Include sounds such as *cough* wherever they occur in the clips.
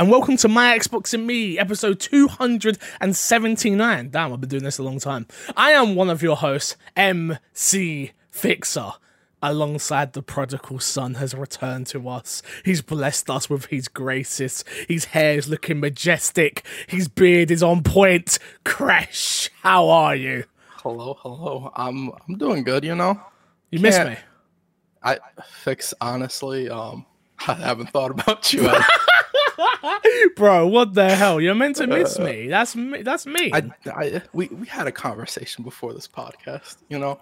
and welcome to My Xbox and Me, episode 279. Damn, I've been doing this a long time. I am one of your hosts, MC Fixer. Alongside the prodigal son has returned to us. He's blessed us with his graces. His hair is looking majestic. His beard is on point. Crash, how are you? Hello, hello. I'm I'm doing good, you know. You miss Can't- me. I fix honestly, um *laughs* I haven't thought about you. *laughs* Bro, what the hell? You're meant to miss me. That's me. That's me. I, I we, we had a conversation before this podcast, you know.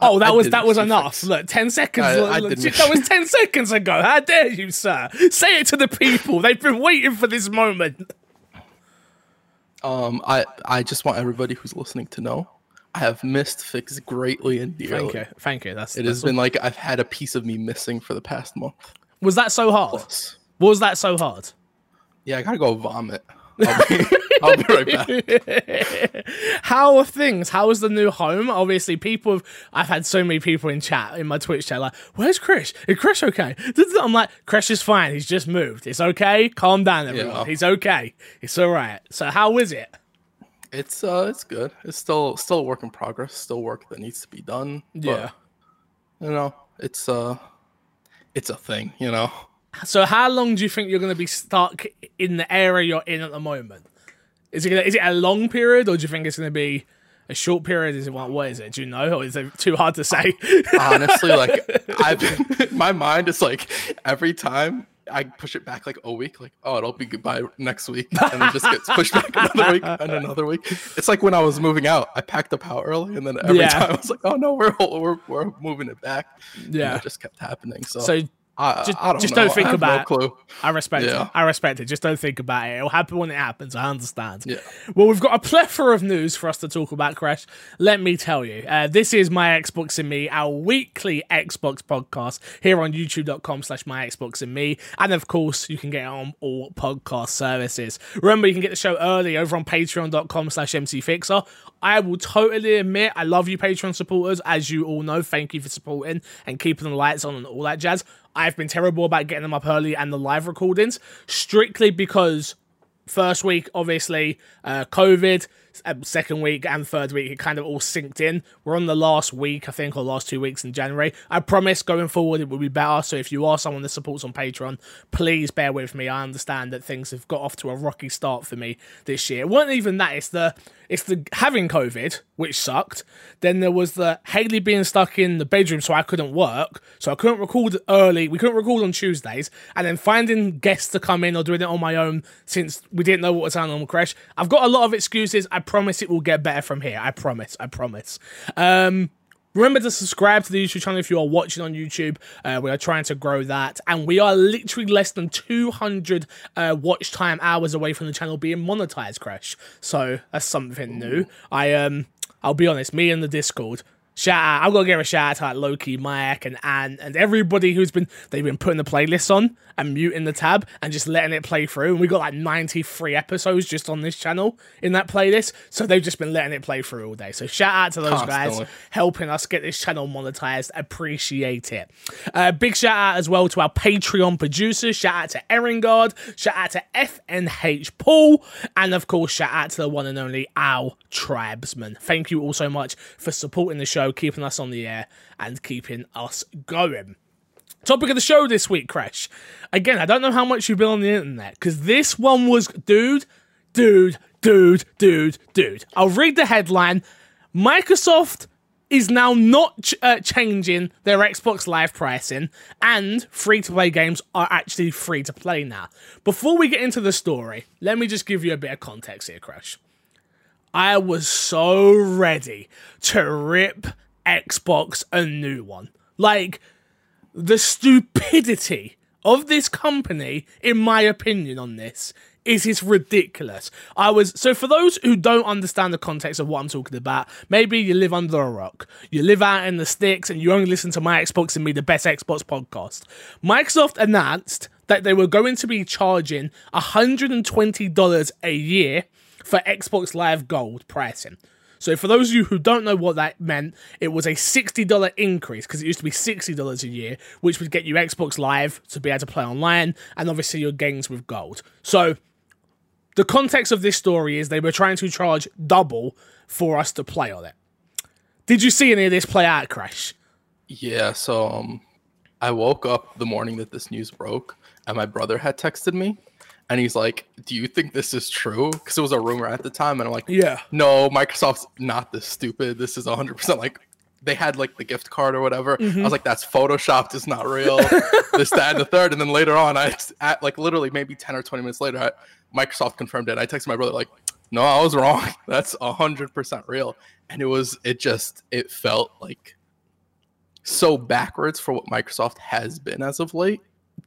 Oh, that I was that was enough. Fix. Look, ten seconds. I- look, I look, that was ten seconds ago. How dare you, sir? Say it to the people. They've been waiting for this moment. Um I I just want everybody who's listening to know I have missed Fix greatly and dearly. Thank you, thank you. That's It that's has been like I've had a piece of me missing for the past month. Was that so hard? Plus. Was that so hard? Yeah, I gotta go vomit. I'll be, *laughs* I'll be right back. How are things? How is the new home? Obviously, people. Have, I've had so many people in chat in my Twitch chat like, "Where's Chris? Is Chris okay?" *laughs* I'm like, "Chris is fine. He's just moved. It's okay. Calm down, everyone. Yeah. He's okay. It's all right." So, how is it? It's uh it's good. It's still still a work in progress, still work that needs to be done. but, Yeah. you know, it's uh it's a thing, you know. So, how long do you think you're going to be stuck in the area you're in at the moment? Is it gonna, is it a long period, or do you think it's going to be a short period? Is it what? What is it? Do you know, or is it too hard to say? *laughs* Honestly, like *laughs* I've my mind is like every time I push it back like a week, like, oh, it'll be goodbye next week. And it just gets pushed back *laughs* another week and another week. It's like when I was moving out, I packed up out early and then every Yeah. time I was like, oh no, we're we're, we're moving it back. And Yeah. it just kept happening. So, So I, just- I don't just know. don't think about no it. I respect it. I respect it. Just don't think about it. It'll happen when it happens. I understand. Yeah. Well, we've got a plethora of news for us to talk about, Crash. Let me tell you. Uh, this is My Xbox and Me, our weekly Xbox podcast here on youtube.com slash My Xbox and Me. And of course, you can get it on all podcast services. Remember, you can get the show early over on patreon.com slash mcfixer. I will totally admit, I love you Patreon supporters. As you all know, thank you for supporting and keeping the lights on and all that jazz. I've been terrible about getting them up early and the live recordings, strictly because first week, obviously, uh, COVID. Um, second week and third week, it kind of all synced in. We're on the last week, I think, or last two weeks in January. I promise going forward it will be better. So if you are someone that supports on Patreon, please bear with me. I understand that things have got off to a rocky start for me this year. It wasn't even that. It's the it's the having COVID, which sucked. Then there was the Haley being stuck in the bedroom, so I couldn't work, so I couldn't record early. We couldn't record on Tuesdays, and then finding guests to come in or doing it on my own since we didn't know what was going on Crash. I've got a lot of excuses. I promise it will get better from here. I promise. I promise. Um, Remember to subscribe to the YouTube channel if you are watching on YouTube. Uh, we are trying to grow that, and we are literally less than 200 uh, watch time hours away from the channel being monetized. Crash, so that's something new. I um, I'll be honest, me and the Discord. Shout out! I'm gonna give a shout out to like Loki, Mike, and Anne, and everybody who's been they've been putting the playlist on and muting the tab and just letting it play through. And we got like 93 episodes just on this channel in that playlist, so they've just been letting it play through all day. So shout out to those guys Constantly. helping us get this channel monetized. Appreciate it. Uh, big shout out as well to our Patreon producers. Shout out to Erengard. Shout out to FNH Paul. And of course, shout out to the one and only Al Tribesman. Thank you all so much for supporting the show, keeping us on the air, and keeping us going. Topic of the show this week, Crash. Again, I don't know how much you've been on the internet because this one was, dude, dude, dude, dude, dude. I'll read the headline. Microsoft is now not ch- uh, changing their Xbox Live pricing, and free to play games are actually free to play now. Before we get into the story, let me just give you a bit of context here, Crash. I was so ready to rip Xbox a new one. Like, the stupidity of this company, in my opinion, on this is it's ridiculous. I was so for those who don't understand the context of what I'm talking about, maybe you live under a rock, you live out in the sticks, and you only listen to my Xbox and me, the best Xbox podcast. Microsoft announced that they were going to be charging $120 a year for Xbox Live Gold pricing. So for those of you who don't know what that meant, it was a $60 increase because it used to be $60 a year, which would get you Xbox Live to be able to play online and obviously your games with gold. So the context of this story is they were trying to charge double for us to play on it. Did you see any of this play out, Crash? Yeah, so um I woke up the morning that this news broke and my brother had texted me and he's like, "Do you think this is true?" Cuz it was a rumor at the time and I'm like, Yeah. "No, Microsoft's not this stupid. This is 100% like they had like the gift card or whatever. I mm-hmm. was like, that's photoshopped. It's not real. *laughs* this, that, and the third. And then later on, I at like literally maybe 10 or 20 minutes later, I, Microsoft confirmed it. I texted my brother like, no, I was wrong. *laughs* That's 100% real. And it was, it just, it felt like so backwards for what Microsoft has been as of late.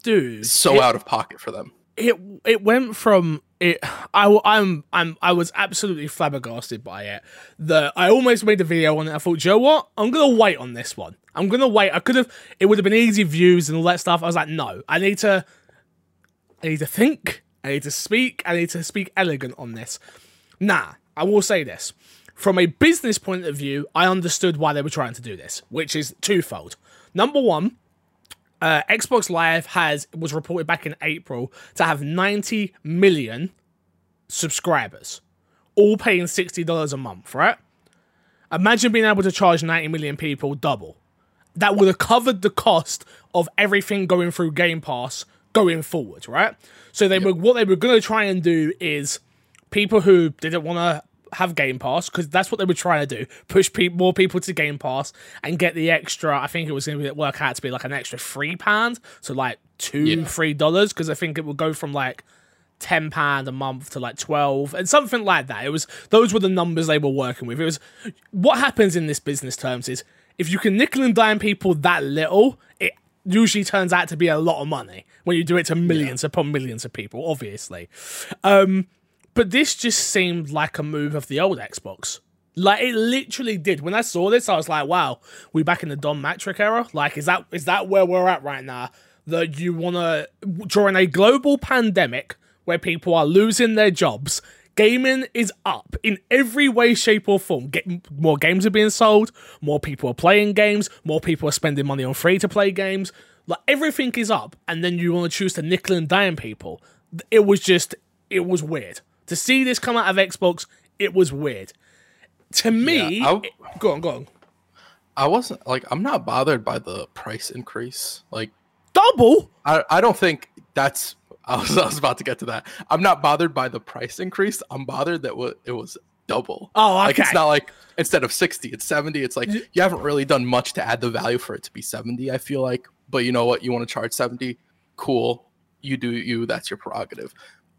Dude. So it- out of pocket for them. It it went from it I I'm I'm I was absolutely flabbergasted by it that I almost made a video on it. I thought Joe what? I'm gonna wait on this one. I'm gonna wait. I could have it would have been easy views and all that stuff. I was like no I need to I need to think I need to speak I need to speak elegant on this. Nah I will say this. From a business point of view I understood why they were trying to do this which is twofold. Number one uh, Xbox Live has was reported back in April to have 90 million subscribers, all paying $60 a month, right? Imagine being able to charge 90 million people double. That would have covered the cost of everything going through Game Pass going forward, right? So they were what they were going to try and do is people who didn't want to have Game Pass because that's what they were trying to do push pe- more people to Game Pass and get the extra. I think it was going to work out to be like an extra three pound, so like two Yeah. three dollars because I think it would go from like ten pound a month to like twelve and something like that. It was those were the numbers they were working with. It was what happens in this business terms is if you can nickel and dime people that little, it usually turns out to be a lot of money when you do it to millions upon millions of people. Obviously, um, but this just seemed like a move of the old Xbox. Like it literally did. When I saw this, I was like, "Wow, we back in the Don Mattrick era? Like, is that is that where we're at right now? That you want to during a global pandemic where people are losing their jobs, gaming is up in every way, shape, or form. Get, more games are being sold, more people are playing games, more people are spending money on free to play games. Like everything is up, and then you want to choose to nickel and dime people. It was just, it was weird to see this come out of Xbox. It was weird. To me, Yeah, I- it- go on, go on. I wasn't like, I'm not bothered by the price increase. Like, Double. I, I don't think that's I was, I was about to get to that. I'm not bothered by the price increase. I'm bothered that wa- it was double. Oh, okay. Like it's not like instead of 60, it's 70. It's like you haven't really done much to add the value for it to be 70, I feel like. But you know what? You want to charge 70, cool. You do you, that's your prerogative.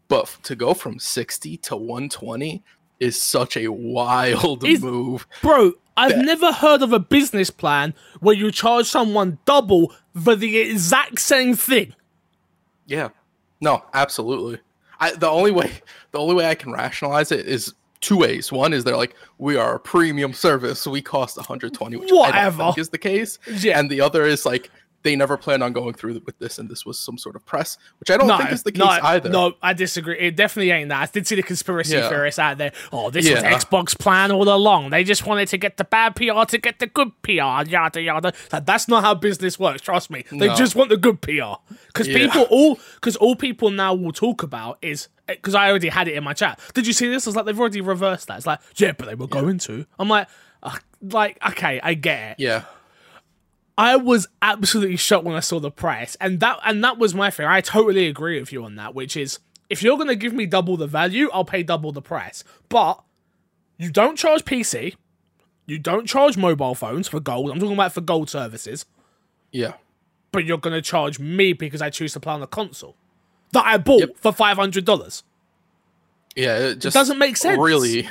But to go from 60 to 120 is such a wild Is- move. Bro, I've That- never heard of a business plan where you charge someone double for the exact same thing. Yeah. No, absolutely. I the only way the only way I can rationalize it is two ways. One is they're like, we are a premium service, so we cost 120, which I Whatever. don't think is the case. Yeah. And the other is like they never planned on going through with this, and this was some sort of press, which I don't No, think is the case no, either. no, I disagree. It definitely ain't that. I did see the conspiracy Yeah. theorists out there. Oh, this Yeah. was Xbox plan all along. They just wanted to get the bad PR to get the good PR. Yada yada. Like, that's not how business works. Trust me. They No. just want the good PR because Yeah. people all because all people now will talk about is because I already had it in my chat. Did you see this? It's like they've already reversed that. It's like yeah, but they were going to. I'm like, uh, like okay, I get it. Yeah. I was absolutely shocked when I saw the price, and that and that was my thing. I totally agree with you on that, which is if you're gonna give me double the value, I'll pay double the price. But you don't charge PC, you don't charge mobile phones for gold. I'm talking about for gold services, Yeah. but you're gonna charge me because I choose to play on the console that I bought for five hundred dollars. Yeah. It just doesn't make sense. Really,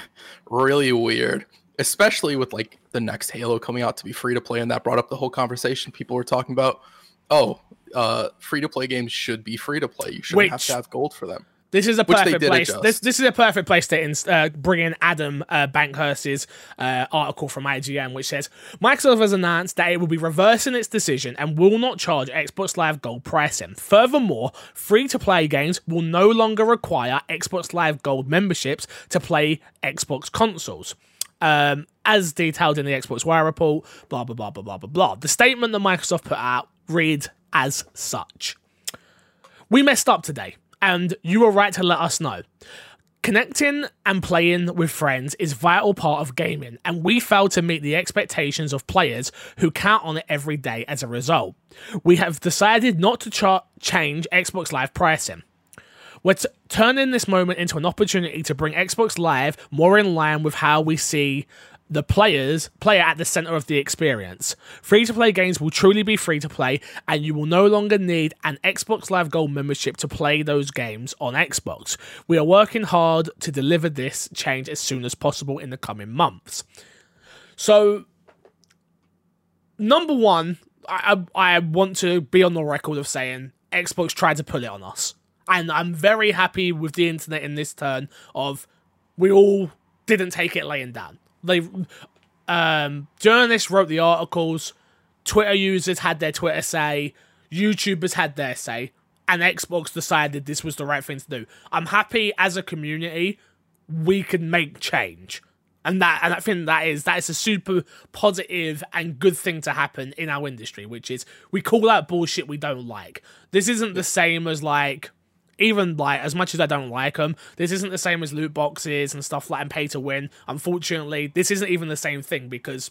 really weird. Especially with like the next Halo coming out to be free to play, and that brought up the whole conversation. People were talking about, oh, uh, free to play games should be free to play. You shouldn't have to have gold for them. This is a Which perfect place. adjust. This this is a perfect place to ins- uh, bring in Adam uh, Bankhurst's uh, article from IGN, which says Microsoft has announced that it will be reversing its decision and will not charge Xbox Live Gold pricing. Furthermore, free-to-play games will no longer require Xbox Live Gold memberships to play Xbox consoles. Um, as detailed in the Xbox Wire report, blah, blah, blah, blah, blah, blah, blah. The statement that Microsoft put out read as such. We messed up today, and you were right to let us know. Connecting and playing with friends is vital part of gaming, and we failed to meet the expectations of players who count on it every day as a result. We have decided not to change Xbox Live pricing. We're t- turning this moment into an opportunity to bring Xbox Live more in line with how we see the players player at the center of the experience. Free to play games will truly be free to play, and you will no longer need an Xbox Live Gold membership to play those games on Xbox. We are working hard to deliver this change as soon as possible in the coming months. So, number one, I, I, I want to be on the record of saying Xbox tried to pull it on us. And I'm very happy with the internet in this turn of we all didn't take it laying down they um, journalists wrote the articles, Twitter users had their Twitter say, YouTubers had their say, and Xbox decided this was the right thing to do. I'm happy as a community we can make change. And that and I think that is that is a super positive and good thing to happen in our industry, which is we call out bullshit we don't like. This isn't the same as like even like as much as I don't like them, this isn't the same as loot boxes and stuff like and pay to win. Unfortunately, this isn't even the same thing because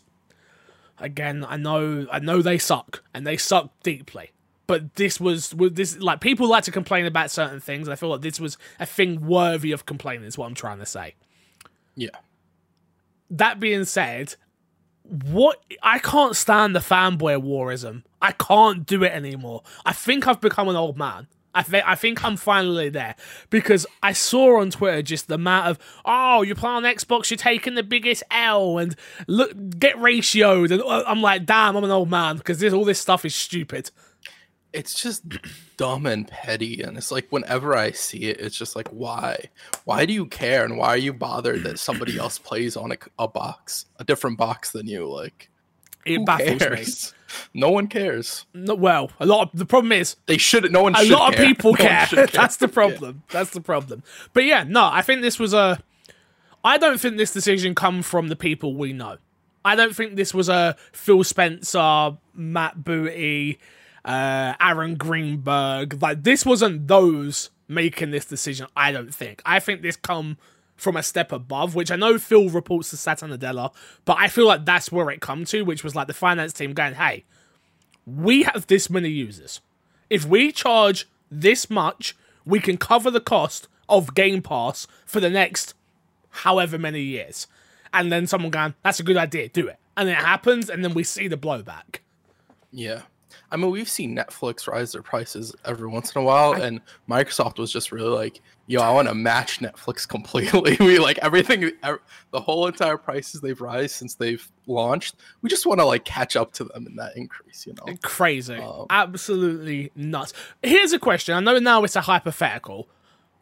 again, I know I know they suck and they suck deeply. But this was was this like people like to complain about certain things. I feel like this was a thing worthy of complaining. Is what I'm trying to say. Yeah. That being said, what I can't stand the fanboy warism. I can't do it anymore. I think I've become an old man. I think I think I'm finally there because I saw on Twitter just the amount of oh you play on Xbox you're taking the biggest L and look get ratioed and uh, I'm like damn I'm an old man because this all this stuff is stupid. It's just *clears throat* dumb and petty, and it's like whenever I see it, it's just like why, why do you care, and why are you bothered that somebody else plays on a, a box, a different box than you? Like, it baffles cares? No one cares. No, well, a lot of the problem is They should. No one. a should lot of people No care. *laughs* care. That's the problem. That's the problem. But yeah, no, I think this was a. I don't think this decision come from the people we know. I don't think this was a Phil Spencer, Matt Booty, uh, Aaron Greenberg. Like this wasn't those making this decision. I don't think. I think this come from a step above, which I know Phil reports to Satya Nadella, but I feel like that's where it come to, which was like the finance team going, "Hey, we have this many users. If we charge this much, we can cover the cost of Game Pass for the next however many years. And then someone going, that's a good idea, do it. And it happens, and then we see the blowback. Yeah. I mean, we've seen Netflix rise their prices every once in a while, and Microsoft was just really like, "Yo, I want to match Netflix *laughs* completely. we like everything, ev- the whole entire prices they've rise since they've launched. We just want to like catch up to them in that increase, you know? Crazy. Um, Absolutely nuts. Here's a question. I know now it's a hypothetical.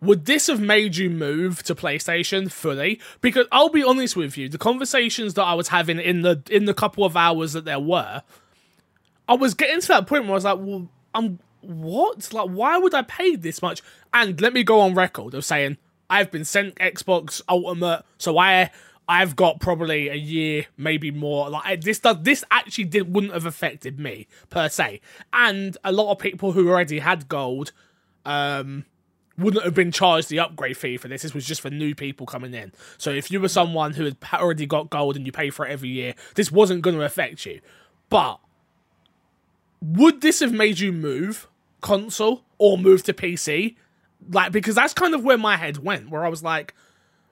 Would this have made you move to PlayStation fully? Because I'll be honest with you, the conversations that I was having in the in the couple of hours that there were, I was getting to that point where I was like, well, I'm what? Like, why would I pay this much? And let me go on record of saying I've been sent Xbox Ultimate, so I I've got probably a year, maybe more. Like this does this actually did wouldn't have affected me per se. And a lot of people who already had gold, um, wouldn't have been charged the upgrade fee for this. This was just for new people coming in. So if you were someone who had already got gold and you pay for it every year, this wasn't going to affect you. But would this have made you move console or move to PC? Like because that's kind of where my head went, where I was like,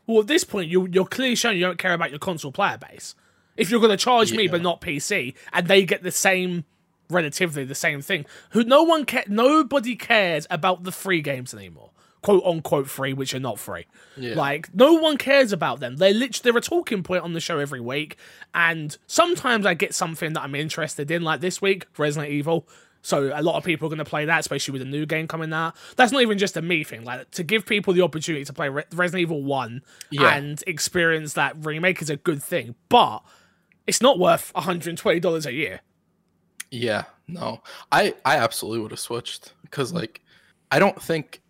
well, at this point, you you're clearly showing you don't care about your console player base. If you're going to charge me but not PC, and they get the same, relatively the same thing, who no one ca- nobody cares about the free games anymore, quote unquote free, which are not free. Yeah. Like no one cares about them. They're literally they're a talking point on the show every week, and sometimes I get something that I'm interested in, like this week, Resident Evil. So a lot of people are going to play that, especially with a new game coming out. That's not even just a me thing. Like to give people the opportunity to play Re- Resident Evil One Yeah. and experience that remake is a good thing, but it's not worth 120 dollars a year. Yeah, no, I I absolutely would have switched because like I don't think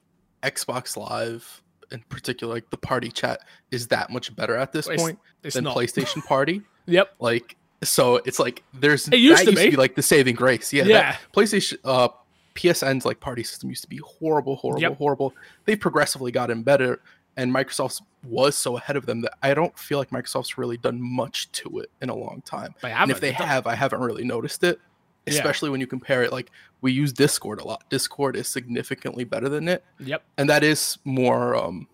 Xbox Live in particular, like the party chat, is that much better at this It's- point it's than not. PlayStation Party. *laughs* Yep. Like, so it's like there's It used that to be. like the saving grace. Yeah, Yeah. that PlayStation, uh, PSN's like party system used to be horrible, horrible, Yep. horrible. They've progressively gotten better, and Microsoft's was so ahead of them that I don't feel like Microsoft's really done much to it in a long time. And if they have, I haven't really noticed it. Yeah. Especially when you compare it, like we use Discord a lot. Discord is significantly better than it, Yep. and that is more um,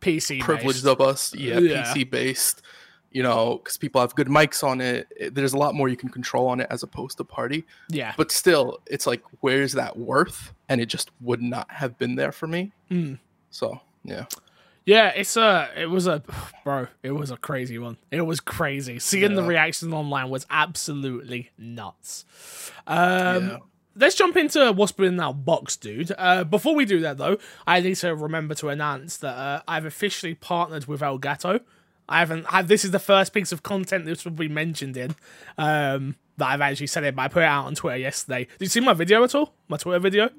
PC privileged based. of us. Yeah, Yeah. PC based. You know, because people have good mics on it. it- There's a lot more you can control on it as opposed to party. Yeah. But still, it's like, where's that worth? And it just would not have been there for me. Mm. So yeah, Yeah, it's a, it was a, *sighs* bro, it was a crazy one. It was crazy. Seeing the Yeah. reaction online was absolutely nuts. Um, yeah. let's jump into what's been in our box, dude. Uh, before we do that, though, I need to remember to announce that uh, I've officially partnered with Elgato. I haven't. I, this is the first piece of content this will be mentioned in um, that I've actually said it. But I put it out on Twitter yesterday. Did you see my video at all? My Twitter video,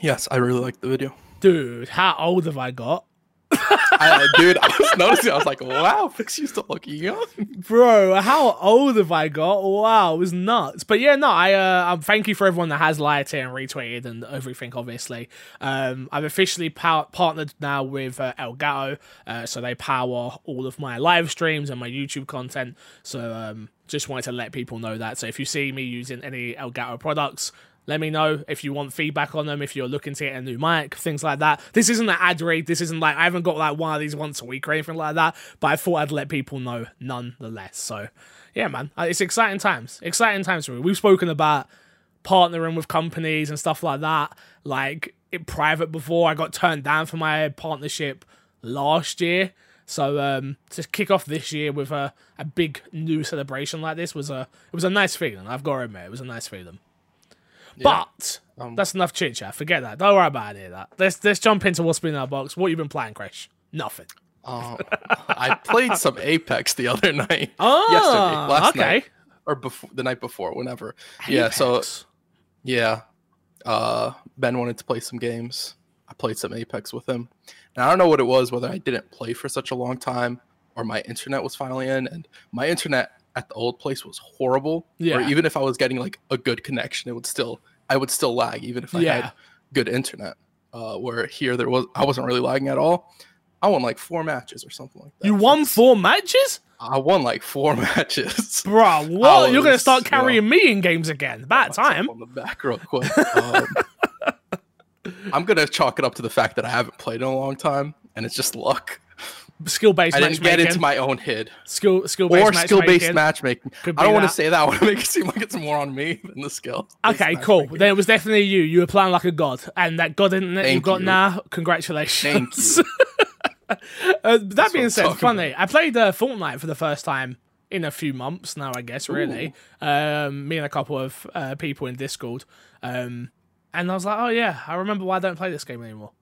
Yes, I really like the video. Dude. How old have I got? I, dude, I was noticing. I was like, wow, *laughs* Fix you still looking young. Bro, how old have I got? Wow, it was nuts. But yeah, no, I uh, um, thank you for everyone that has liked it and retweeted and everything. Obviously, um, I've officially pow- partnered now with uh, Elgato, uh, so they power all of my live streams and my YouTube content. So um, just wanted to let people know that. So if you see me using any Elgato products. Let me know if you want feedback on them, if you're looking to get a new mic, things like that. This isn't an ad read. This isn't like I haven't got like one of these once a week or anything like that. But I thought I'd let people know nonetheless. So yeah, man, uh, it's exciting times. Exciting times for me. We've spoken about partnering with companies and stuff like that. Like in private before, I got turned down for my partnership last year. So um, to kick off this year with a, a big new celebration like this was a it was a nice feeling. I've got to admit, it was a nice feeling. But Um, that's enough chit chat. Forget that. Don't worry about any of that. Let's let's jump into what's been in our box. What you been playing, Crash? Nothing. Um, I played some Apex the other *laughs* night. Oh, yesterday, last okay. night, or before the night before, whenever. Yeah, so yeah, uh, Ben wanted to play some games. I played some Apex with him, and I don't know what it was, whether I didn't play for such a long time or my internet was finally in, and my internet at the old place was horrible. Yeah. Or even if I was getting like a good connection, it would still I would still lag, even if I Yeah. had good internet. Uh, where here there was I wasn't really lagging at all. I won like four matches or something like that. you won four matches, I won like four *laughs* matches. bro. What? You're gonna was, start you know, carrying me in games again? About time. on the back real quick. Um, *laughs* I'm gonna chalk it up to the fact that I haven't played in a long time, and it's just luck. Skill based I didn't get into my own hid skill skill based or skill based matchmaking. I don't want to say that. I want to make it seem like it's more on me than the skill. Okay, cool. Then it was definitely you. You were playing like a god, and that god internet you've Thank got you. now. Congratulations. Thank *laughs* uh, that being said, funny. I played uh, Fortnite for the first time in a few months now. I guess really. Um, me and a couple of uh, people in Discord, um, and I was like, oh yeah, I remember why I don't play this game anymore.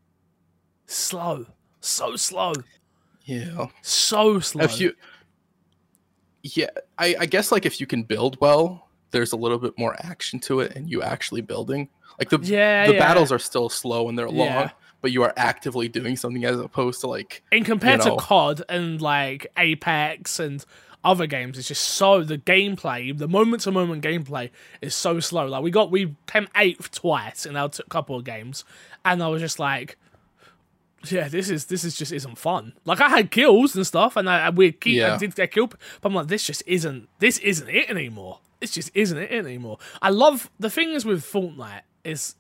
Slow, so slow, Yeah. so slow. If you, yeah, I, I guess like if you can build well, there's a little bit more action to it, and you actually building. Like the Yeah, the yeah. battles are still slow and they're long, Yeah. but you are actively doing something as opposed to like in compared know. to COD and like Apex and other games, it's just so the gameplay, the moment to moment gameplay is so slow. Like we got we came eighth twice in our t- couple of games, and I was just like, yeah, this is this is just isn't fun. Like I had kills and stuff, and I, I we keep I did get killed, but I'm like, this just isn't this isn't it anymore. This just isn't it anymore. I love the thing is with Fortnite is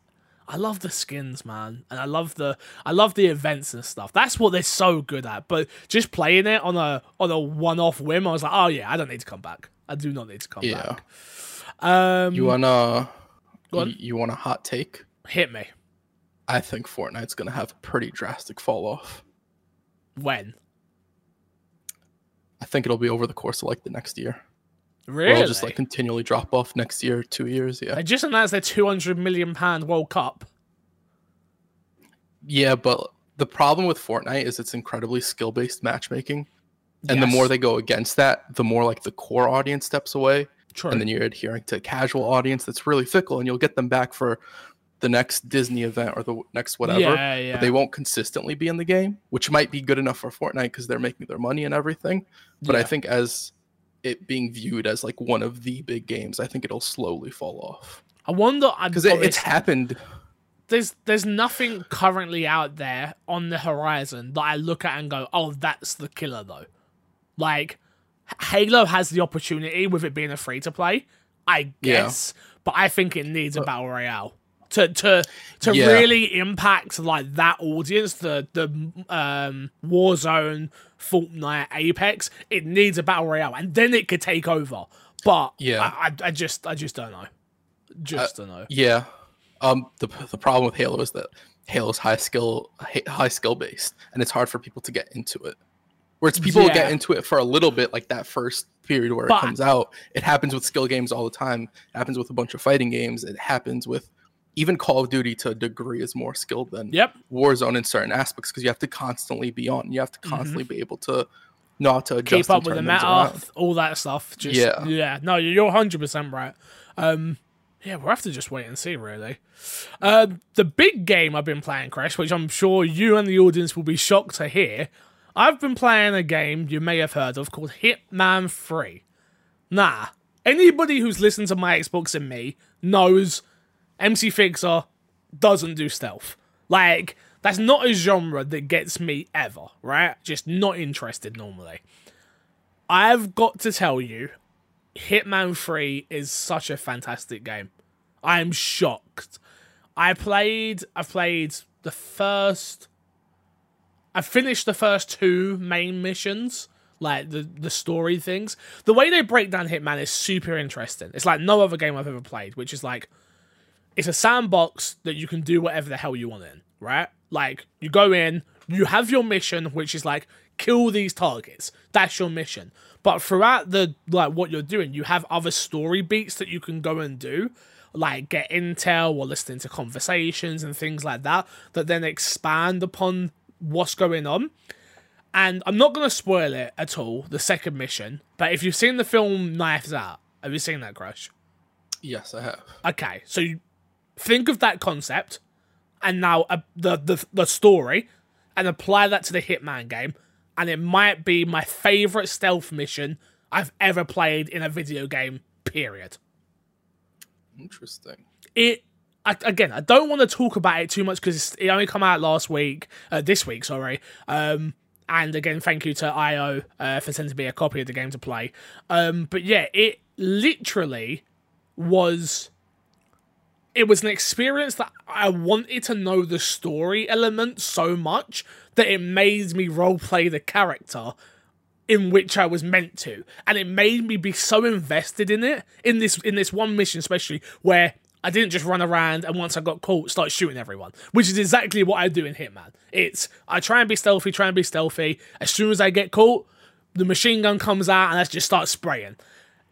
I love the skins, man, and I love the I love the events and stuff. That's what they're so good at. But just playing it on a on a one off whim, I was like, oh yeah, I don't need to come back. I do not need to come yeah. back. Um, You wanna Go on. you, you want a hot take? hit me I think Fortnite's gonna have a pretty drastic fall off. when I think it'll be over the course of like the next year. really. It'll just like continually drop off next year, two years. Yeah. they just announced their two hundred million pound World Cup. Yeah, but the problem with Fortnite is it's incredibly skill based matchmaking. And the more they go against that, the more like the core audience steps away. True. And then you're adhering to a casual audience that's really fickle and you'll get them back for the next Disney event or the next whatever. Yeah, yeah. But they won't consistently be in the game, which might be good enough for Fortnite because they're making their money and everything. But I think as it being viewed as like one of the big games, I think it'll slowly fall off I wonder because it, it's happened. there's there's nothing currently out there on the horizon that I look at and go, oh, that's the killer though. Like Halo has the opportunity with it being a free to play, I Yeah. guess, but I think it needs a battle royale to to to Yeah. really impact like that audience, the the um Warzone, Fortnite, Apex. It needs a battle royale, and then it could take over. But Yeah. I, I, just I just don't know, just don't know. Yeah. Um. The the problem with Halo is that Halo's high skill hi- high skill based, and it's hard for people to get into it. Whereas people Yeah. get into it for a little bit, like that first period where But- it comes out. It happens with skill games all the time. It happens with a bunch of fighting games. It happens with even Call of Duty to a degree is more skilled than Yep. Warzone in certain aspects because you have to constantly be on. You have to constantly be able to not to adjust keep up with the meta, all that stuff. Just, Yeah. yeah, No, you're hundred percent right. Um, yeah, we'll have to just wait and see, really. Um, the big game I've been playing, Crash, which I'm sure you and the audience will be shocked to hear. I've been playing a game you may have heard of called Hitman Three. Nah, anybody who's listened to my Xbox and me knows MC Fixer doesn't do stealth. Like, that's not a genre that gets me ever, right? Just not interested normally. I've got to tell you, Hitman 3 is such a fantastic game. I'm shocked. I played I played the first I finished the first two main missions, like the the story things. The way they break down Hitman is super interesting. It's like no other game I've ever played, which is like it's a sandbox that you can do whatever the hell you want in, right? Like you go in, you have your mission, which is like kill these targets. That's your mission. But throughout the like what you're doing, you have other story beats that you can go and do, like get intel or listening to conversations and things like that, that then expand upon what's going on. And I'm not gonna spoil it at all, the second mission, but if you've seen the film Knives Out, have you seen that crash? Yes, I have. Okay, so you think of that concept and now uh, the, the the story and apply that to the Hitman game, and it might be my favorite stealth mission I've ever played in a video game. Period. Interesting. It I, again, I don't want to talk about it too much because it only come out last week, uh, this week, sorry. Um, and again, thank you to IO uh, for sending me a copy of the game to play. Um, but yeah, it literally was it was an experience that I wanted to know the story element so much that it made me roleplay the character in which I was meant to, and it made me be so invested in it in this in this one mission, especially where I didn't just run around and once I got caught, start shooting everyone, which is exactly what I do in Hitman. It's I try and be stealthy, try and be stealthy. As soon as I get caught, the machine gun comes out and I just start spraying.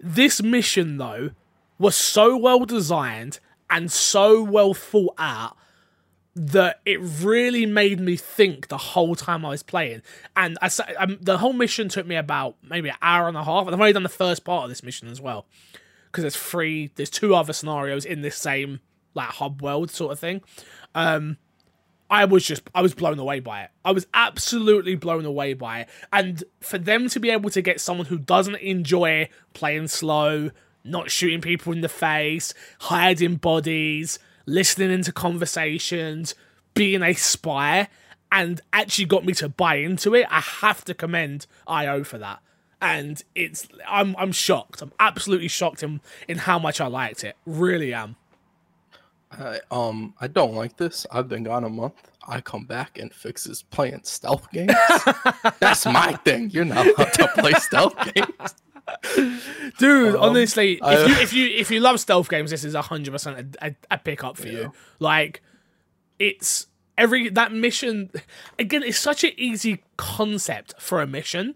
This mission though was so well designed and so well thought out that it really made me think the whole time I was playing. And I um, the whole mission took me about maybe an hour and a half. And I've only done the first part of this mission as well because there's three, there's two other scenarios in this same like hub world sort of thing. Um, I was just I was blown away by it. I was absolutely blown away by it. And for them to be able to get someone who doesn't enjoy playing slow, not shooting people in the face, hiding bodies, listening into conversations, being a spy, and actually got me to buy into it, I have to commend IO for that. And it's I'm I'm shocked. I'm absolutely shocked in, in how much I liked it. Really am. I, um, I don't like this. I've been gone a month. I come back and fixes playing stealth games. *laughs* That's my thing. You're not allowed to play stealth games. *laughs* dude Um, honestly I- if you if you if you love stealth games this is 100% a, a, a pick up for you like it's every that mission again it's such an easy concept for a mission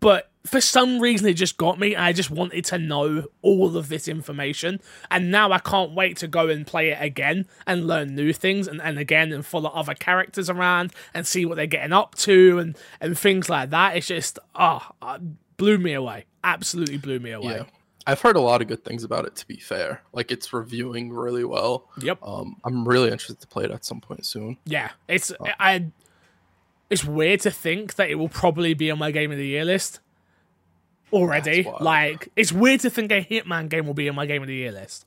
but for some reason it just got me and i just wanted to know all of this information and now i can't wait to go and play it again and learn new things and, and again and follow other characters around and see what they're getting up to and and things like that it's just ah uh, blew me away absolutely blew me away Yeah. I've heard a lot of good things about it. To be fair, like it's reviewing really well. Yep. Um, I'm really interested to play it at some point soon. Yeah, it's Oh. I. It's weird to think that it will probably be on my game of the year list already. Like, it's weird to think a Hitman game will be on my game of the year list.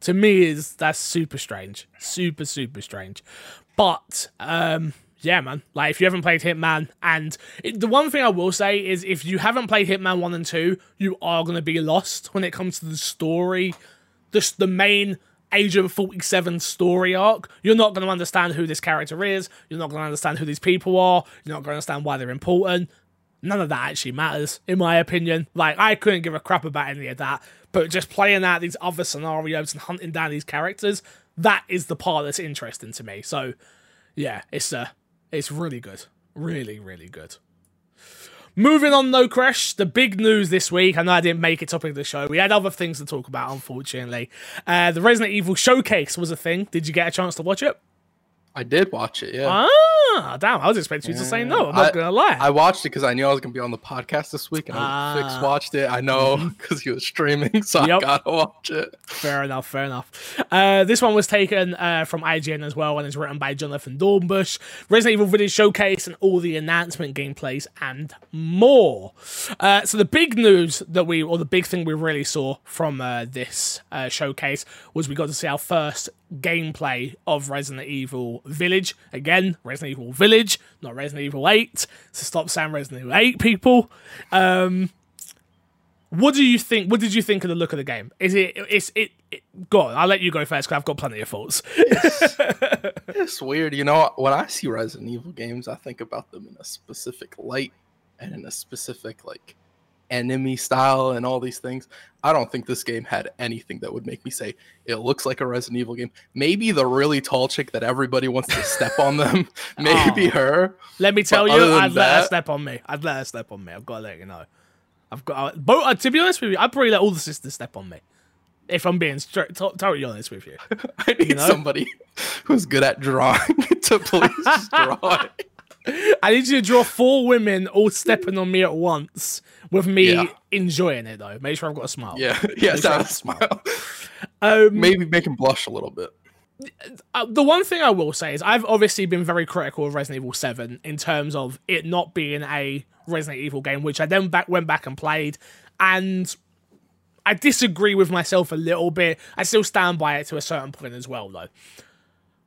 To me, is that's super strange, super super strange. But um, yeah, man. Like, if you haven't played Hitman, and it, the one thing I will say is, if you haven't played Hitman one and two, you are gonna be lost when it comes to the story, just the main Agent 47 story arc, you're not going to understand who this character is. You're not going to understand who these people are. You're not going to understand why they're important. None of that actually matters, in my opinion. Like, I couldn't give a crap about any of that. But just playing out these other scenarios and hunting down these characters, that is the part that's interesting to me. So, yeah, it's uh, it's really good. Really, really good. Moving on, though, Crash, the big news this week. I know I didn't make it topic of the show. We had other things to talk about, unfortunately. Uh, the Resident Evil Showcase was a thing. Did you get a chance to watch it? I did watch it. Yeah. Ah, damn. I was expecting you to say no. I'm not I- going to lie. I watched it because I knew I was gonna be on the podcast this week, and I Ah. Fix watched it. I know because he was streaming, so Yep. I gotta watch it. Fair enough, fair enough. Uh, this one was taken uh, from IGN as well and it's written by Jonathan Dornbush. Resident Evil Village Showcase and all the announcement gameplays and more. Uh, so the big news that we, or the big thing we really saw from uh, this uh, showcase was we got to see our first gameplay of Resident Evil Village. Again, Resident Evil Village, not Resident Evil 8. So stop saying Resident Evil 8, people. Um, what do you think? What did you think of the look of the game? Is it? It's it. it go on. I'll let you go first because I've got plenty of thoughts. It's weird, you know. When I see Resident Evil games, I think about them in a specific light and in a specific like enemy style and all these things. I don't think this game had anything that would make me say it looks like a Resident Evil game. Maybe the really tall chick that everybody wants to step on them. *laughs* Maybe Oh. her. Let me tell But you, I'd let her step on me. I'd let her step on me. I've got to let you know. I've got. Both. Uh, to be honest with you, I'd probably let all the sisters step on me. If I'm being straight, to- totally honest with you. *laughs* I need know? somebody *laughs* who's good at drawing to please draw it. I need you to draw four women all stepping on me at once, with me Yeah. enjoying it though. Make sure I've got a smile. Yeah, *laughs* yes, sure I it's smile. *laughs* Um, Maybe make him blush a little bit. uh, the one thing I will say is I've obviously been very critical of Resident Evil 7 in terms of it not being a Resident Evil game, which I then back went back and played, and I disagree with myself a little bit. I still stand by it to a certain point as well, though.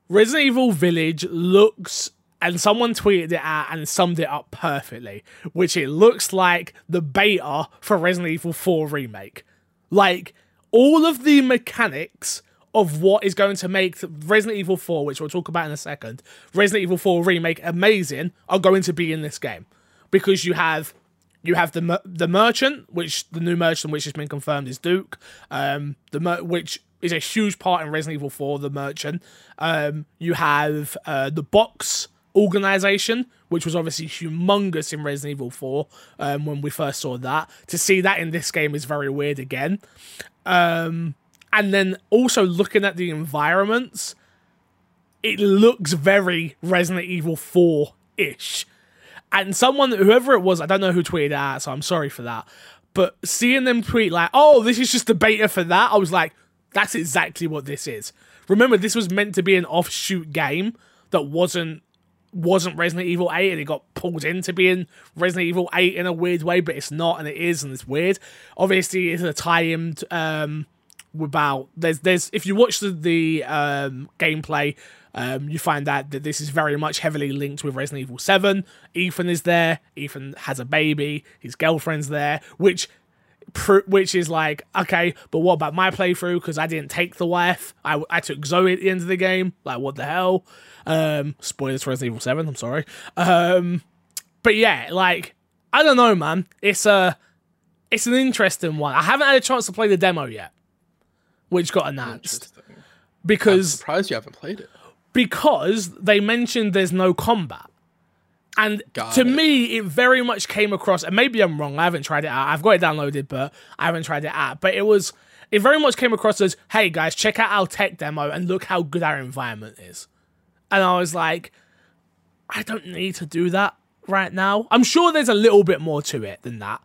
Resident Evil Village looks, and someone tweeted it out and summed it up perfectly, which it looks like the beta for Resident Evil 4 Remake. Like, all of the mechanics of what is going to make Resident Evil 4, which we'll talk about in a second, Resident Evil 4 Remake amazing, are going to be in this game. Because you have you have the the merchant, which the new merchant, which has been confirmed is Duke, um, the mer- which is a huge part in Resident Evil 4, the merchant. Um, you have uh, the box organization, which was obviously humongous in Resident Evil 4 um, when we first saw that. To see that in this game is very weird again. Um, and then also looking at the environments, it looks very Resident Evil 4 ish. And someone, whoever it was, I don't know who tweeted that, so I'm sorry for that. But seeing them tweet like, "Oh, this is just the beta for that," I was like, "That's exactly what this is." Remember, this was meant to be an offshoot game that wasn't wasn't Resident Evil 8, and it got pulled into being Resident Evil 8 in a weird way, but it's not, and it is, and it's weird. Obviously, it's a tie-in um, about there's there's if you watch the the um, gameplay. Um, you find out that this is very much heavily linked with Resident Evil 7. Ethan is there. Ethan has a baby. His girlfriend's there, which pr- which is like okay, but what about my playthrough? Because I didn't take the wife. I, I took Zoe at the end of the game. Like what the hell? Um, spoilers for Resident Evil 7. I'm sorry. Um, but yeah, like I don't know, man. It's a it's an interesting one. I haven't had a chance to play the demo yet, which got announced Interesting. I'm because surprised you haven't played it. because they mentioned there's no combat. And Got to it. me, it very much came across, and maybe I'm wrong, I haven't tried it out. I've got it downloaded, but I haven't tried it out. But it was, it very much came across as, hey guys, check out our tech demo and look how good our environment is. And I was like, I don't need to do that right now. I'm sure there's a little bit more to it than that.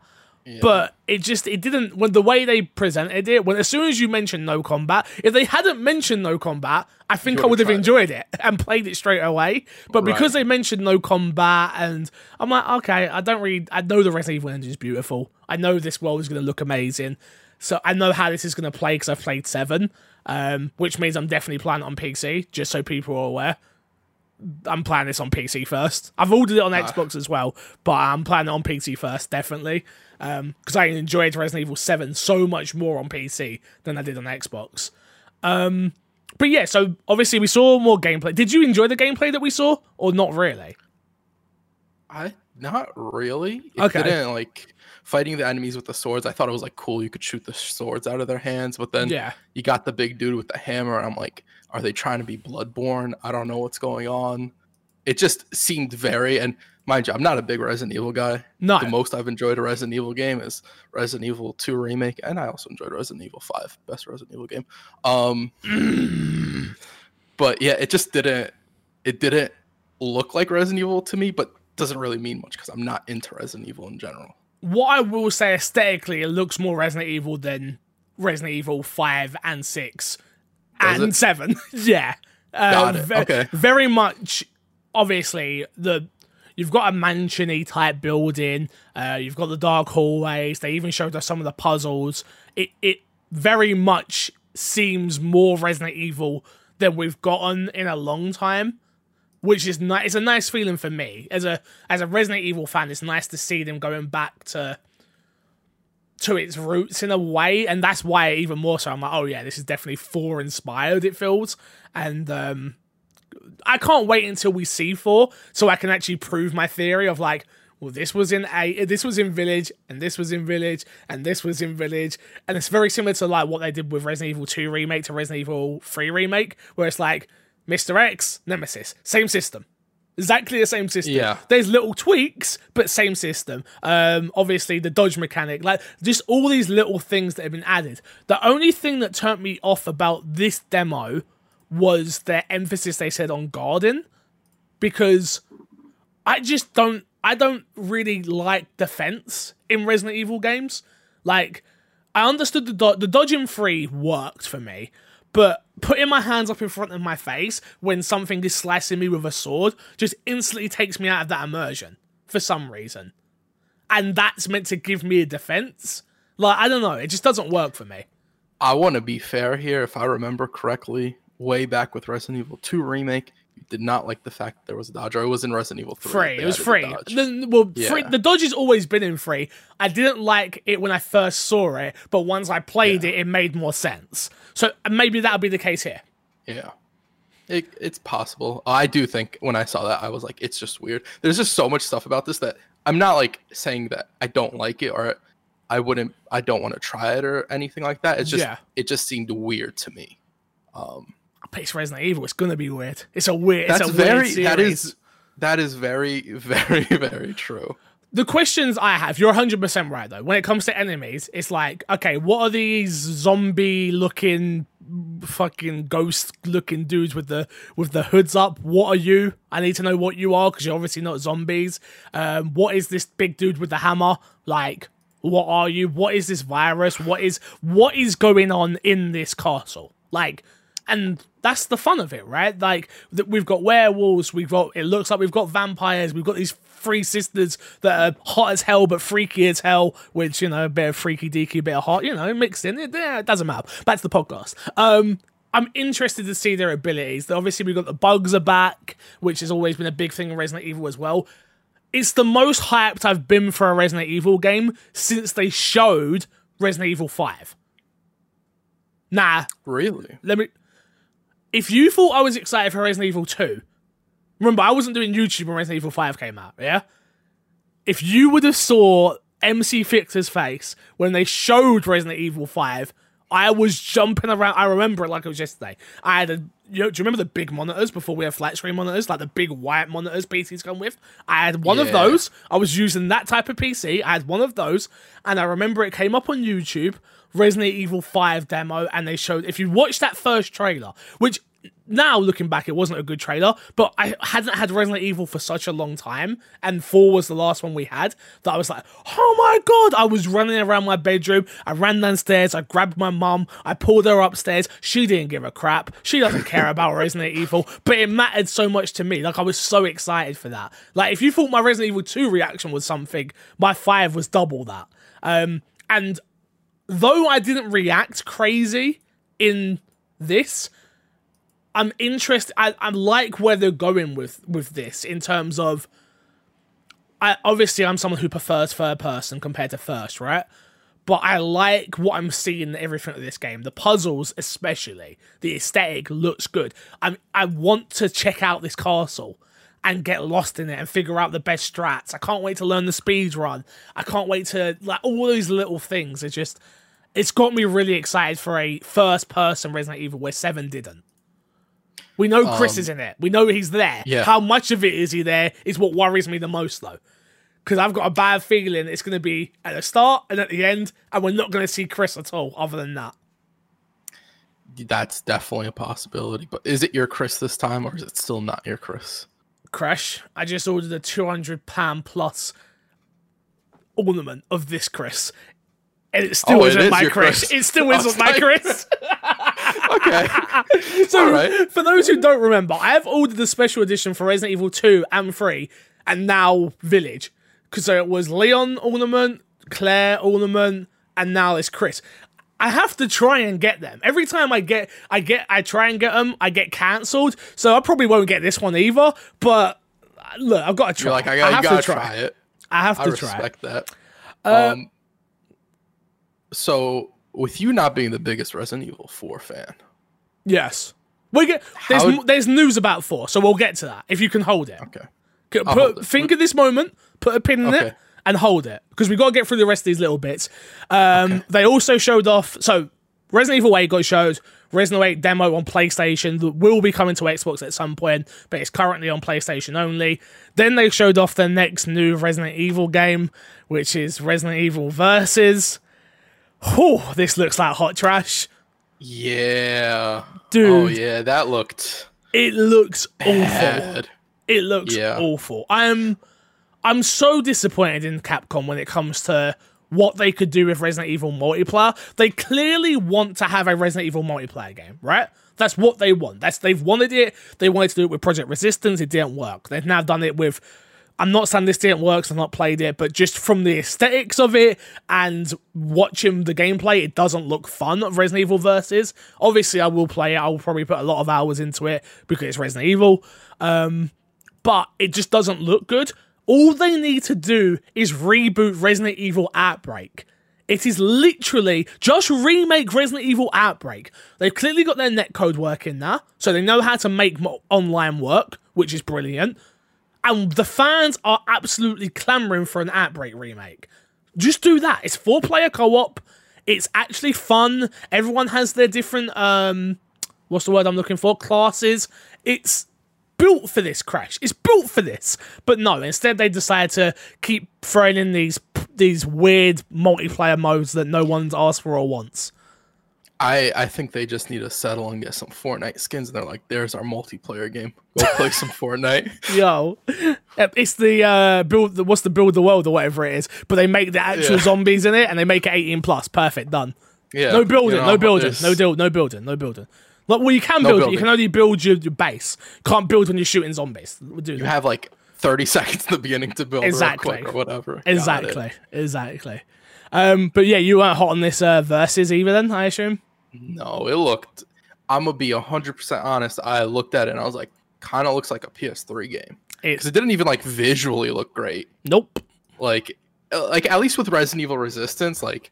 But it just it didn't when the way they presented it. When as soon as you mentioned no combat, if they hadn't mentioned no combat, I think I would have tried it. enjoyed it *laughs* and played it straight away. But because Right. they mentioned no combat, and I'm like, okay, I don't really. I know the Resident Evil engine is beautiful. I know this world is going to look amazing. So I know how this is going to play because I've played seven, um, which means I'm definitely playing it on PC. Just so people are aware. I'm playing this on PC first. I've ordered it on Xbox as well, but I'm playing it on PC first, definitely. Because I enjoyed Resident Evil 7 so much more on PC than I did on Xbox. Um, but yeah, so obviously we saw more gameplay. Did you enjoy the gameplay that we saw, or not really? I not really. It Okay. didn't like fighting the enemies with the swords. I thought it was like cool. You could shoot the swords out of their hands, but then Yeah. you got the big dude with the hammer. I'm like, are they trying to be bloodborne? I don't know what's going on. It just seemed very and mind you, I'm not a big Resident Evil guy. No. The most I've enjoyed a Resident Evil game is Resident Evil 2 remake, and I also enjoyed Resident Evil 5, best Resident Evil game. Um, *clears throat* but yeah, it just didn't. It didn't look like Resident Evil to me, but doesn't really mean much because I'm not into Resident Evil in general. What I will say aesthetically, it looks more Resident Evil than Resident Evil 5 and 6 Does and it? 7. *laughs* yeah. Uh, Got it. ve- Okay. Very much, obviously, the. You've got a mansiony type building. Uh, you've got the dark hallways. They even showed us some of the puzzles. It it very much seems more Resident Evil than we've gotten in a long time which is nice. It's a nice feeling for me as a as a Resident Evil fan. It's nice to see them going back to to its roots in a way, and that's why even more so I'm like, oh yeah, this is definitely four inspired. It feels, and um, I can't wait until we see four so I can actually prove my theory of like. Well, this was in a, this was in Village, and this was in Village, and this was in Village, and it's very similar to like what they did with Resident Evil 2 remake to Resident Evil 3 remake, where it's like Mr. X, Nemesis, same system. Exactly the same system. Yeah. There's little tweaks, but same system. Um, obviously the dodge mechanic, like just all these little things that have been added. The only thing that turned me off about this demo was the emphasis they said on garden, because I just don't I don't really like defense in Resident Evil games. Like I understood the do- the dodging free worked for me, but putting my hands up in front of my face when something is slicing me with a sword just instantly takes me out of that immersion for some reason. And that's meant to give me a defense. Like I don't know, it just doesn't work for me. I want to be fair here. If I remember correctly, way back with Resident Evil 2 remake, you did not like the fact that there was a dodge, or it was in Resident Evil 3. Free. It was free. the well, free, the dodge has always been in free. I didn't like it when I first saw it, but once I played it, it made more sense. So uh, maybe that'll be the case here. Yeah. It, it's possible. I do think when I saw that, I was like, it's just weird. There's just so much stuff about this that I'm not like saying that I don't like it or I wouldn't, I don't want to try it or anything like that. It's just, Yeah. it just seemed weird to me. Um, It's Resident Evil. It's gonna be weird. It's a weird. that's it's a very, weird that is, that is very, *laughs* very, very true. the questions I have, you're 100% right though. When it comes to enemies, it's like, okay, what are these zombie looking fucking ghost looking dudes with the with the hoods up? What are you? I need to know what you are because you're obviously not zombies. Um, what is this big dude with the hammer? Like, what are you? What is this virus? What is what is going on in this castle? Like, and that's the fun of it, right? Like th- we've got werewolves, we've got it looks like we've got vampires, we've got these three sisters that are hot as hell but freaky as hell, which you know, a bit of freaky deaky, a bit of hot, you know, mixed in. It, yeah, it doesn't matter. Back to the podcast. Um, I'm interested to see their abilities. Obviously, we've got the bugs are back, which has always been a big thing in Resident Evil as well. It's the most hyped I've been for a Resident Evil game since they showed Resident Evil 5. Nah, Really? let me. If you thought I was excited for Resident Evil 2, remember I wasn't doing YouTube when Resident Evil 5 came out, yeah? If you would have saw MC Fixer's face when they showed Resident Evil 5, I was jumping around. I remember it like it was yesterday. I had a. You know, do you remember the big monitors before we had flat screen monitors, like the big white monitors PCs come with? I had one of those. I was using that type of PC. I had one of those, and I remember it came up on YouTube, Resident Evil 5 demo, and they showed. If you watch that first trailer, which now looking back, it wasn't a good trailer, but I hadn't had Resident Evil for such a long time, and four was the last one we had that I was like, oh my god! I was running around my bedroom. I ran downstairs. I grabbed my mum. I pulled her upstairs. She didn't give a crap. She doesn't care about *laughs* Resident Evil, but it mattered so much to me. Like I was so excited for that. Like if you thought my Resident Evil two reaction was something, my five was double that. Um, and though I didn't react crazy in this, I'm interested. I, I like where they're going with with this in terms of. I obviously I'm someone who prefers third person compared to first, right? But I like what I'm seeing in everything of this game. The puzzles, especially the aesthetic, looks good. I I want to check out this castle and get lost in it and figure out the best strats. I can't wait to learn the speed run. I can't wait to like all those little things. It's just it's got me really excited for a first person Resident Evil where Seven didn't. We know Chris Um, is in it. We know he's there. yeah. How much of it is he there is what worries me the most, though. Because I've got a bad feeling it's going to be at the start and at the end, and we're not going to see Chris at all, other than that. That's definitely a possibility. But is it your Chris this time, or is it still not your Chris? Crash, I just ordered a £200 plus ornament of this Chris. And it still Oh, it isn't is my Chris. Chris. It still *laughs* isn't my Chris. *laughs* *laughs* Okay. So, right. for those who don't remember, I have ordered the special edition for Resident Evil 2 and 3, and now Village. Because so it was Leon ornament, Claire ornament, and now it's Chris. I have to try and get them. Every time I get, I get, I try and get them, I get cancelled. So I probably won't get this one either. But uh, look, I've got to try. You're like, I, I gotta, you have to try. try it. I have I to try. respect that. Uh, um, so with you not being the biggest Resident Evil 4 fan, Yes. We get there's How- there's news about four, so we'll get to that if you can hold it. okay. Put, hold it. think of this moment, put a pin in Okay. it, and hold it because we've got to get through the rest of these little bits. Um, They also showed off. So Resident Evil 8 got showed. Resident Evil 8 demo on PlayStation that will be coming to Xbox at some point, but it's currently on PlayStation only. Then they showed off the next new Resident Evil game, which is Resident Evil Versus. Whew, this looks like hot trash. Yeah. Dude. Oh yeah, that looked It looks awful. It looks Yeah. awful. I'm I'm so disappointed in Capcom when it comes to what they could do with Resident Evil multiplayer. They clearly want to have a Resident Evil multiplayer game, right? That's what they want. That's they've wanted it. They wanted to do it with Project Resistance. It didn't work. They've now done it with. I'm not saying this didn't work. 'cause I've not played it, but just from the aesthetics of it and watching the gameplay, it doesn't look fun. Resident Evil versus. Obviously, I will play it. I will probably put a lot of hours into it because it's Resident Evil um, but it just doesn't look good. All they need to do is reboot Resident Evil Outbreak. It is literally just remake Resident Evil Outbreak. They've clearly got their netcode working now, so they know how to make online work, which is brilliant. And the fans are absolutely clamoring for an Outbreak remake. Just do that. It's four player co op. It's actually fun. Everyone has their different um what's the word I'm looking for? Classes. It's built for this crash. It's built for this. But no, instead they decided to keep throwing in these these weird multiplayer modes that no one's asked for or wants. I I think they just need to settle and get some Fortnite skins, and they're like, "There's our multiplayer game. Go play some *laughs* Fortnite." Yo, it's the uh, build. The, what's the build the world or whatever it is? But they make the actual Yeah. zombies in it, and they make it 18 plus. Perfect, done. Yeah. No building, you know, no building, no deal, no building, no building. Like, well, you can No build it. You can only build your, your base. Can't build when you're shooting zombies. We'll do You that. have like 30 *laughs* seconds in the beginning to build Exactly. real quick or whatever. Exactly, exactly. Um, but yeah, you weren't hot on this uh, versus either. Then I assume. No, it looked. I'm gonna be 100 percent honest. I looked at it and I was like, kind of looks like a PS3 game because it didn't even like visually look great. nope. Like, uh, like at least with Resident Evil Resistance, like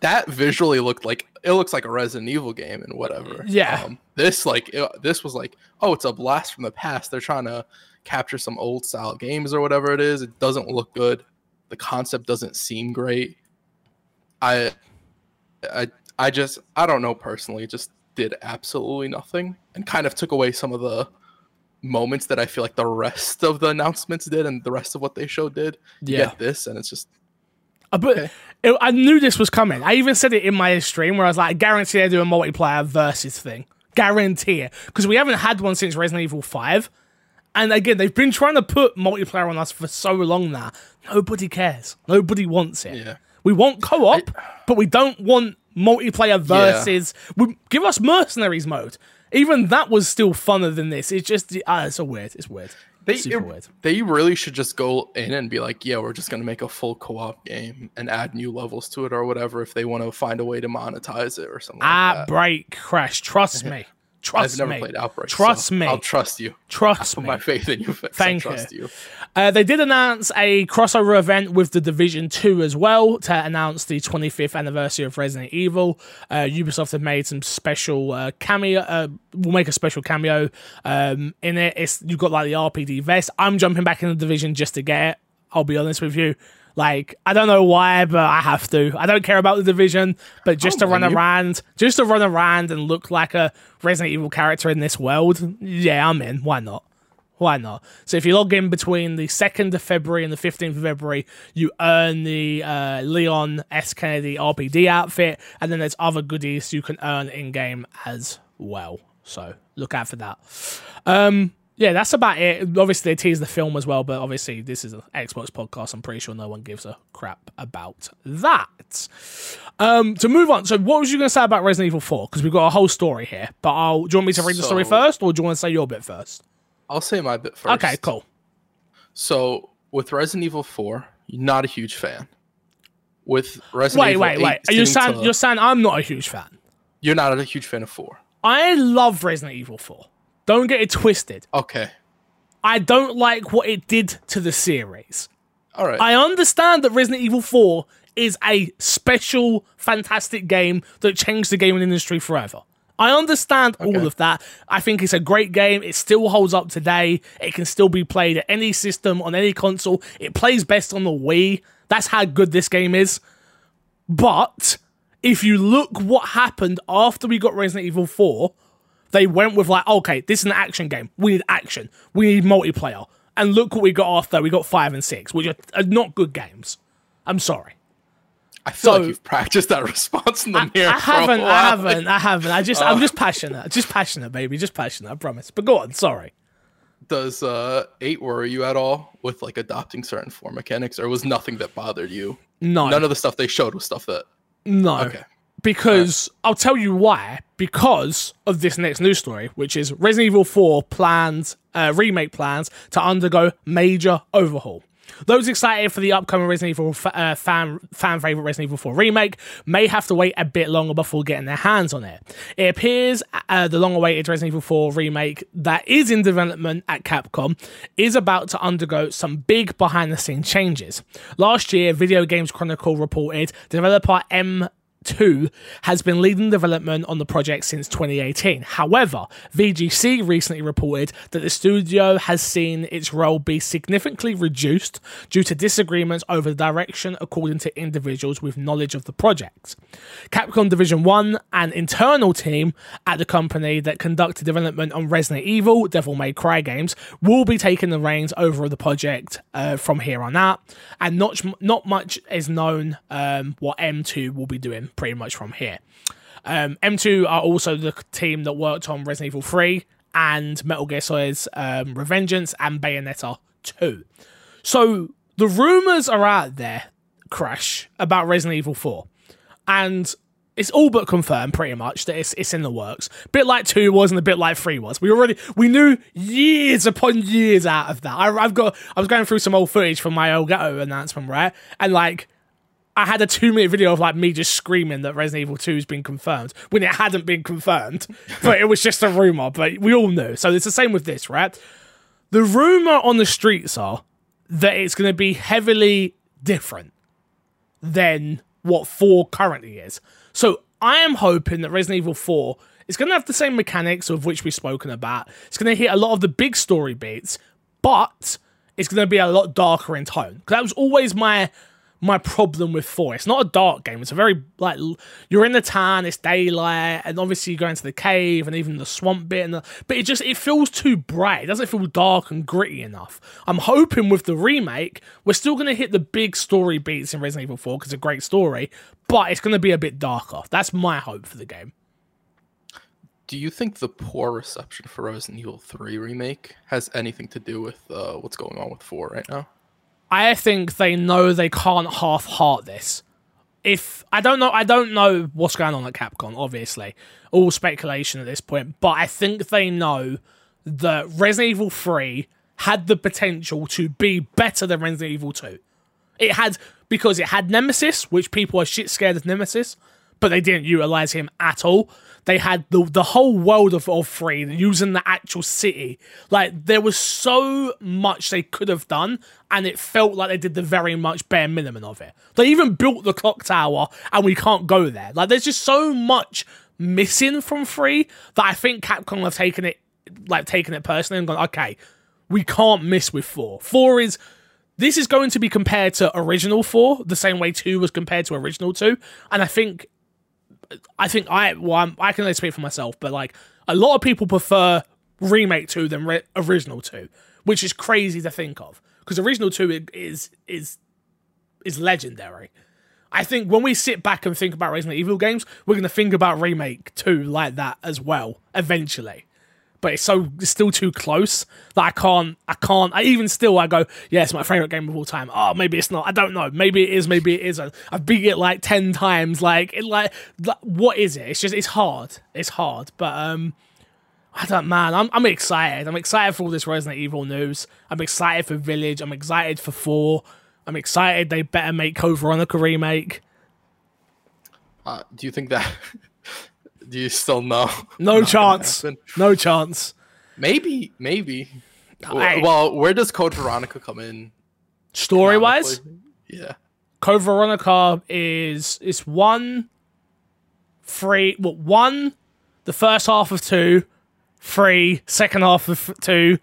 that visually looked like it looks like a Resident Evil game and whatever. Yeah. Um, this like it, this was like, oh, it's a blast from the past. They're trying to capture some old style games or whatever it is. It doesn't look good. The concept doesn't seem great. I, I, I just I don't know personally. It just did absolutely nothing and kind of took away some of the moments that I feel like the rest of the announcements did and the rest of what they showed did. You Yeah. get this and it's just But Okay. it, I knew this was coming. I even said it in my stream where I was like, I guarantee they do a multiplayer versus thing. guarantee it because we haven't had one since Resident Evil Five. And again, they've been trying to put multiplayer on us for so long now. Nobody cares. Nobody wants it. Yeah. We want co-op, but we don't want multiplayer versus. We, give us mercenaries mode. Even that was still funner than this. It's just ah, it's so weird. It's weird. They, it- they really should just go in and be like, yeah, we're just gonna make a full co-op game and add new levels to it or whatever if they want to find a way to monetize it or something like break Crash. Trust *laughs* me. Trust I've never me. played Outbreak. Trust so me. I'll trust you. Trust Put me. my faith in you. Thank I trust you. Uh, they did announce a crossover event with the Division 2 as well to announce the 25th anniversary of Resident Evil. Uh, Ubisoft have made some special uh, cameo. Uh, will make a special cameo um, in it. It's you've got like the RPD vest. I'm jumping back in the Division just to get it. I'll be honest with you. Like I don't know why, but I have to. I don't care about the division, but just to run you. around, just to run around and look like a Resident Evil character in this world, yeah, I'm in. Why not? Why not? So if you log in between the 2nd of February and the 15th of February, you earn the uh, Leon S. Kennedy RPD outfit, and then there's other goodies you can earn in game as well. So look out for that. Um, yeah, that's about it. Obviously, they tease the film as well, but obviously, this is an Xbox podcast. I'm pretty sure no one gives a crap about that. Um, to move on, so what was you going to say about Resident Evil 4? Because we've got a whole story here. But I'll, do you want me to read the story first, or do you want to say your bit first? I'll say my bit first. Okay, cool. So with Resident Evil 4, you're not a huge fan. With Resident Wait, Evil wait, 8 wait. Are you sitting saying to- you're saying I'm not a huge fan? you're not a huge fan of 4. I love Resident Evil 4. Don't get it twisted. Okay. I don't like what it did to the series. All right. I understand that Resident Evil 4 is a special, fantastic game that changed the gaming industry forever. I understand all of that. I think it's a great game. It still holds up today. It can still be played at any system, on any console. It plays best on the Wii. That's how good this game is. But if you look what happened after we got Resident Evil 4, they went with like, okay, this is an action game. We need action. We need multiplayer. And look what we got after. We got five and six, which are, not good games. I'm sorry. I feel so- like you've practiced that *laughs* response in the mirror. I for a haven't. I haven't. I haven't. I just. I'm just passionate. Just passionate, baby. Just passionate. I promise. But go on. Sorry. Does uh, 8 worry you at all with like adopting certain form mechanics, or was nothing that bothered you? No. None of the stuff they showed was stuff that. No. Okay. Because I'll tell you why. Because of this next news story, which is Resident Evil 4 plans, uh, remake plans to undergo major overhaul. Those excited for the upcoming Resident Evil uh, fan fan favorite Resident Evil 4 remake may have to wait a bit longer before getting their hands on it. It appears uh, the long-awaited Resident Evil 4 remake that is in development at Capcom is about to undergo some big behind-the-scenes changes. Last year, Video Games Chronicle reported developer M 2 has been leading development on the project since 2018. However, VGC recently reported that the studio has seen its role be significantly reduced due to disagreements over the direction according to individuals with knowledge of the project. Capcom Division 1, an internal team at the company that conducted development on Resident Evil, Devil May Cry games, will be taking the reins over the project uh, from here on out. And not, not much is known um, what M2 will be doing pretty much from here. Um, M2 are also the team that worked on Resident Evil 3 and Metal Gear Solid's um, Revengeance and Bayonetta 2. So the rumors are out there, Crash, about Resident Evil 4. And it's all but confirmed pretty much that it's it's in the works. bit like two was and a bit like three was. We already we knew years upon years out of that. I, I've got I was going through some old footage from my Elgato announcement, right? And like I had a two minute video of like me just screaming that Resident Evil 2 has been confirmed when it hadn't been confirmed, *laughs* but it was just a rumor. But we all knew. So it's the same with this, right? The rumor on the streets are that it's going to be heavily different than what 4 currently is. So I am hoping that Resident Evil 4 is going to have the same mechanics of which we've spoken about. It's going to hit a lot of the big story beats, but it's going to be a lot darker in tone. Because that was always my my problem with 4. It's not a dark game. It's a very like you're in the town, it's daylight, and obviously you go into the cave and even the swamp bit and the, but it just it feels too bright. It doesn't feel dark and gritty enough. I'm hoping with the remake, we're still going to hit the big story beats in Resident Evil 4 because it's a great story, but it's going to be a bit darker. That's my hope for the game. Do you think the poor reception for Resident Evil 3 remake has anything to do with uh, what's going on with 4 right now? I think they know they can't half heart this. If I don't know, I don't know what's going on at Capcom. Obviously, all speculation at this point. But I think they know that Resident Evil Three had the potential to be better than Resident Evil Two. It had because it had Nemesis, which people are shit scared of Nemesis, but they didn't utilize him at all. They had the the whole world of, of free using the actual city. Like there was so much they could have done, and it felt like they did the very much bare minimum of it. They even built the clock tower, and we can't go there. Like there's just so much missing from free that I think Capcom have taken it like taken it personally and gone, okay, we can't miss with four. Four is this is going to be compared to original four the same way two was compared to original two, and I think I think I well i can only speak for myself, but like a lot of people prefer remake two than re- original two, which is crazy to think of because original two is is is legendary. I think when we sit back and think about Resident Evil games, we're going to think about remake two like that as well eventually but it's so it's still too close that I can't I can't I even still I go yeah it's my favorite game of all time. Oh maybe it's not I don't know. Maybe it is maybe it isn't. I've beat it like 10 times like it like, what is it? It's just it's hard. It's hard but um I don't man I'm I'm excited. I'm excited for all this Resident Evil news. I'm excited for Village. I'm excited for 4 I'm excited they better make Code Veronica remake. Uh, do you think that *laughs* Do you still know? *laughs* No chance. No chance. Maybe, maybe. Hey. Well, where does Code Veronica come in? Story wise? Yeah. Code Veronica is is one free well one the first half of two, three, second half of two,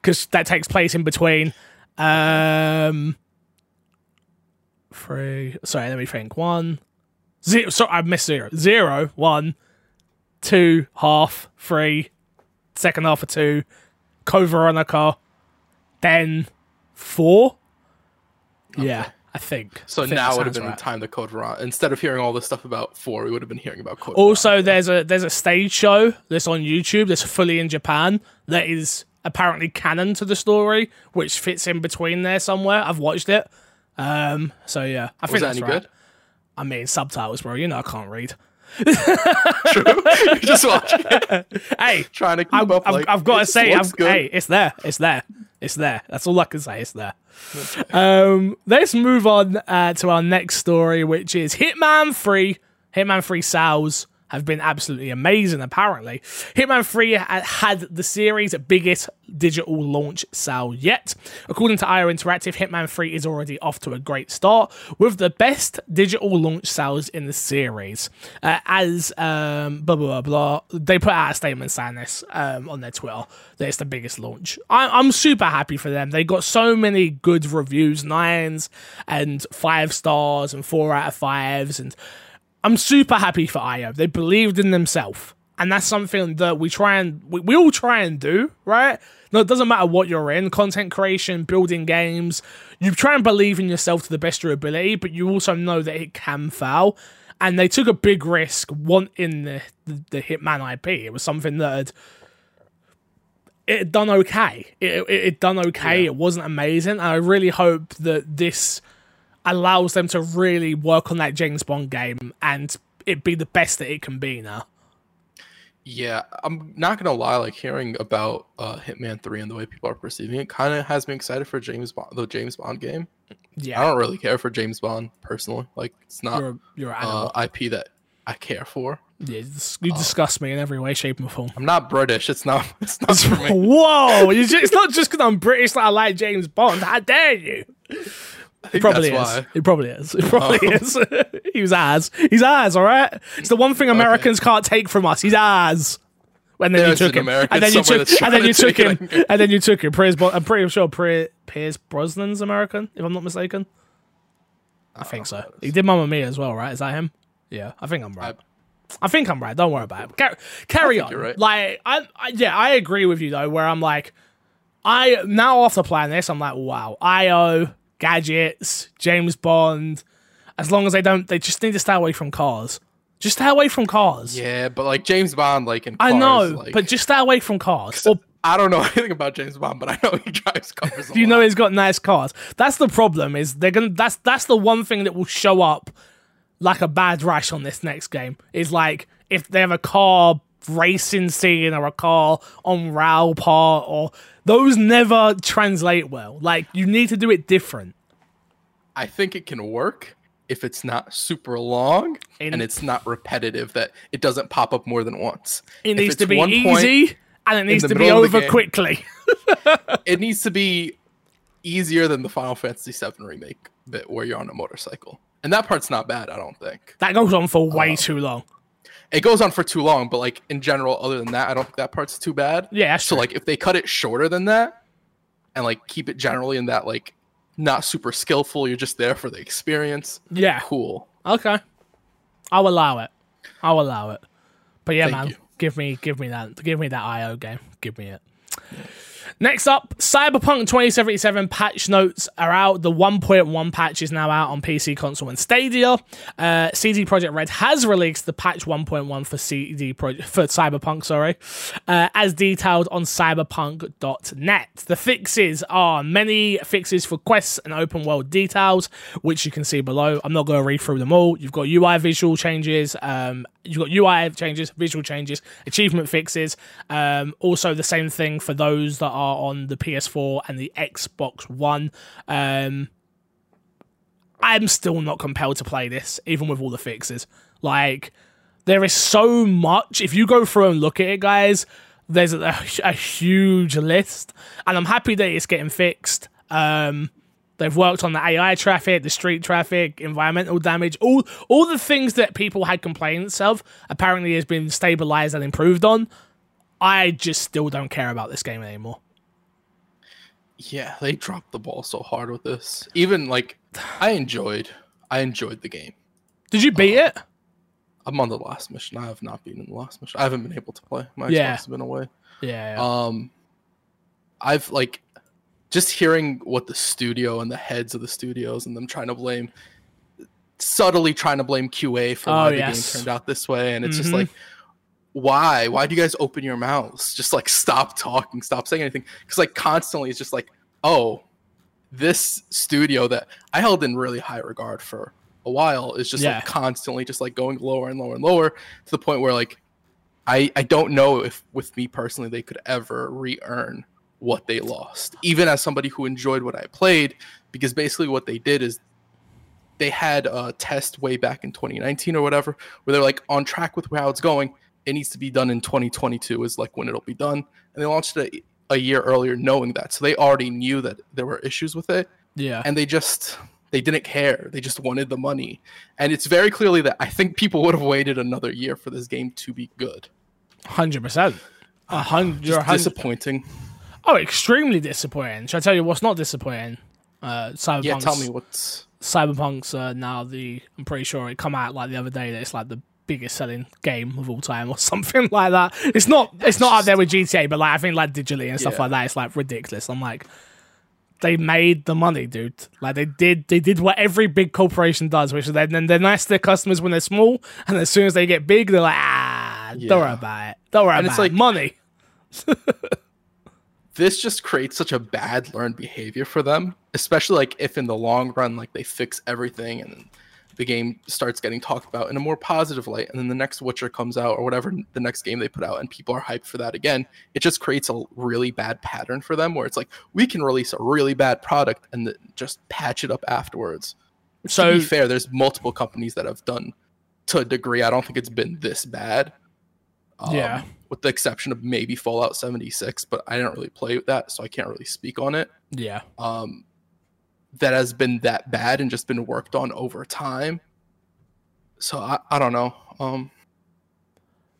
because that takes place in between. Um three sorry, let me think. One, Zero, sorry, I missed zero. Zero, one, two, half, three, second half of two, Veronica, then four. Okay. Yeah, I think. So I think now would have been right. the time to Code Veronica. Instead of hearing all this stuff about four, we would have been hearing about Code. Also, Veronica. there's a there's a stage show that's on YouTube that's fully in Japan that is apparently canon to the story, which fits in between there somewhere. I've watched it. Um, so yeah, I Was think that that's any right. good? I mean, subtitles, bro. You know I can't read. True. *laughs* You're just watching. hey, trying to keep I've, up. I've, like, I've got to say, I've, hey, it's there. It's there. It's there. That's all I can say. It's there. um, let's move on uh, to our next story, which is Hitman 3. Hitman 3 sales have been absolutely amazing, apparently. Hitman 3 had the series' biggest digital launch sale yet. According to IO Interactive, Hitman 3 is already off to a great start with the best digital launch sales in the series. Uh, as um, blah, blah, blah, blah, they put out a statement saying this um, on their Twitter that it's the biggest launch. I- I'm super happy for them. They got so many good reviews, nines and five stars and four out of fives and I'm super happy for IO. They believed in themselves. And that's something that we try and we, we all try and do, right? No, it doesn't matter what you're in, content creation, building games, you try and believe in yourself to the best of your ability, but you also know that it can fail. And they took a big risk wanting the, the, the Hitman IP. It was something that had it done okay. It, it, it done okay. Yeah. It wasn't amazing. And I really hope that this allows them to really work on that James Bond game and it be the best that it can be now. Yeah, I'm not gonna lie. Like hearing about uh, Hitman Three and the way people are perceiving it, kind of has me excited for James Bond, the James Bond game. Yeah, I don't really care for James Bond personally. Like it's not you're, you're uh, IP that I care for. Yeah, you disgust uh, me in every way, shape, and form. I'm not British. It's not. *laughs* It's not. It's, *laughs* whoa! Just, it's not just because I'm British that I like James Bond. How dare you? It probably is. It probably is. *laughs* It probably oh. is. *laughs* he was ours. He's ours, all right? It's the one thing Americans okay. can't take from us. He's ours. And then There's you took him. And then you took and then you took him. And then you *laughs* took him. Piers, I'm pretty sure Pierce Brosnan's American, if I'm not mistaken. I think so. He did Mamma Mia as well, right? Is that him? Yeah, I think I'm right. I, I think I'm right. Don't worry about it. Car- carry on. Right. Like, I, I, yeah, I agree with you though. Where I'm like, I now after playing this, I'm like, wow, IO gadgets, James Bond. As long as they don't, they just need to stay away from cars. Just stay away from cars. Yeah, but like James Bond, like in cars, I know, like, but just stay away from cars. Or I don't know *laughs* anything about James Bond, but I know he drives cars. A you know he's got nice cars. That's the problem. Is they're gonna. That's that's the one thing that will show up like a bad rash on this next game. Is like if they have a car racing scene or a car on rail part or those never translate well. Like you need to do it different. I think it can work if it's not super long In- and it's not repetitive. That it doesn't pop up more than once. It If needs to be easy and it needs to be middle of the over game. quickly. *laughs* it needs to be easier than the Final Fantasy VII remake bit where you're on a motorcycle. And that part's not bad, I don't think. that goes on for way um, too long. It goes on for too long, but like in general, other than that, I don't think that part's too bad. Yeah, that's So like if they cut it shorter than that and like keep it generally in that like not super skillful, you're just there for the experience. Yeah. Cool. Okay. I'll allow it. I'll allow it. But yeah, Thank man, you. give me give me that give me that IO game. Give me it. Next up, Cyberpunk 2077 patch notes are out. The 1.1 patch is now out on PC, console, and Stadia. Uh, CD Projekt Red has released the patch 1.1 for CD Projekt for Cyberpunk, sorry, uh, as detailed on cyberpunk.net. The fixes are many fixes for quests and open world details, which you can see below. I'm not going to read through them all. You've got UI visual changes, um, you've got UI changes, visual changes, achievement fixes. Um, also, the same thing for those that are on the PS4 and the Xbox One. Um, I'm still not compelled to play this, even with all the fixes. Like, there is so much. If you go through and look at it, guys, there's a, *laughs* a huge list, and I'm happy that it's getting fixed. Um, they've worked on the AI traffic, the street traffic, environmental damage, all all the things that people had complaints of. Apparently, has been stabilized and improved on. I just still don't care about this game anymore. Yeah, they dropped the ball so hard with this. Even like I enjoyed I enjoyed the game. Did you beat it? I'm on the last mission. I have not been in the last mission. I haven't been able to play. My Xbox Yeah. has been away. Yeah. yeah. Um I've like just hearing what the studio and the heads of the studios and them trying to blame subtly trying to blame QA for Oh, why the game turned out this way and it's just Mhm. like why? Why do you guys open your mouths? Just like stop talking stop saying anything. Because like constantly it's just like oh this studio that i held in really high regard for a while is just Yeah. like constantly just like going lower and lower and lower to the point where like i i don't know if with me personally they could ever re-earn what they lost. Even as somebody who enjoyed what i played because basically what they did is they had a test way back in 2019 or whatever where they're like on track with how it's going it needs to be done in 2022 is like when it'll be done and they launched it a year earlier knowing that so they already knew that there were issues with it yeah. and they just they didn't care they just wanted the money and it's very clearly that i think people would have waited another year for this game to be good Hundred percent. A hundred. you're just disappointing Oh, extremely disappointing. Should I tell you what's not disappointing? Uh, Cyberpunk's, yeah tell me what's Cyberpunk's uh, now the. I'm pretty sure it come out like the other day that it's like the biggest selling game of all time or *laughs* something like that. It's not. It's not up there with GTA, but like I think like digitally and stuff Yeah. like that, it's like ridiculous. I'm like, they made the money, dude. Like they did. They did what every big corporation does, which is they, then they're nice to their customers when they're small, and as soon as they get big, they're like, ah, don't worry about it. Don't worry And about it's it. like- money. *laughs* this just creates such a bad learned behavior for them especially like if in the long run like they fix everything and the game starts getting talked about in a more positive light and then the next witcher comes out or whatever the next game they put out and people are hyped for that again it just creates a really bad pattern for them where it's like we can release a really bad product and then just patch it up afterwards So to be fair there's multiple companies that have done to a degree i don't think it's been this bad Um, Yeah. with the exception of maybe fallout 76 but i didn't really play with that so i can't really speak on it yeah. um that has been that bad and just been worked on over time so i, I don't know um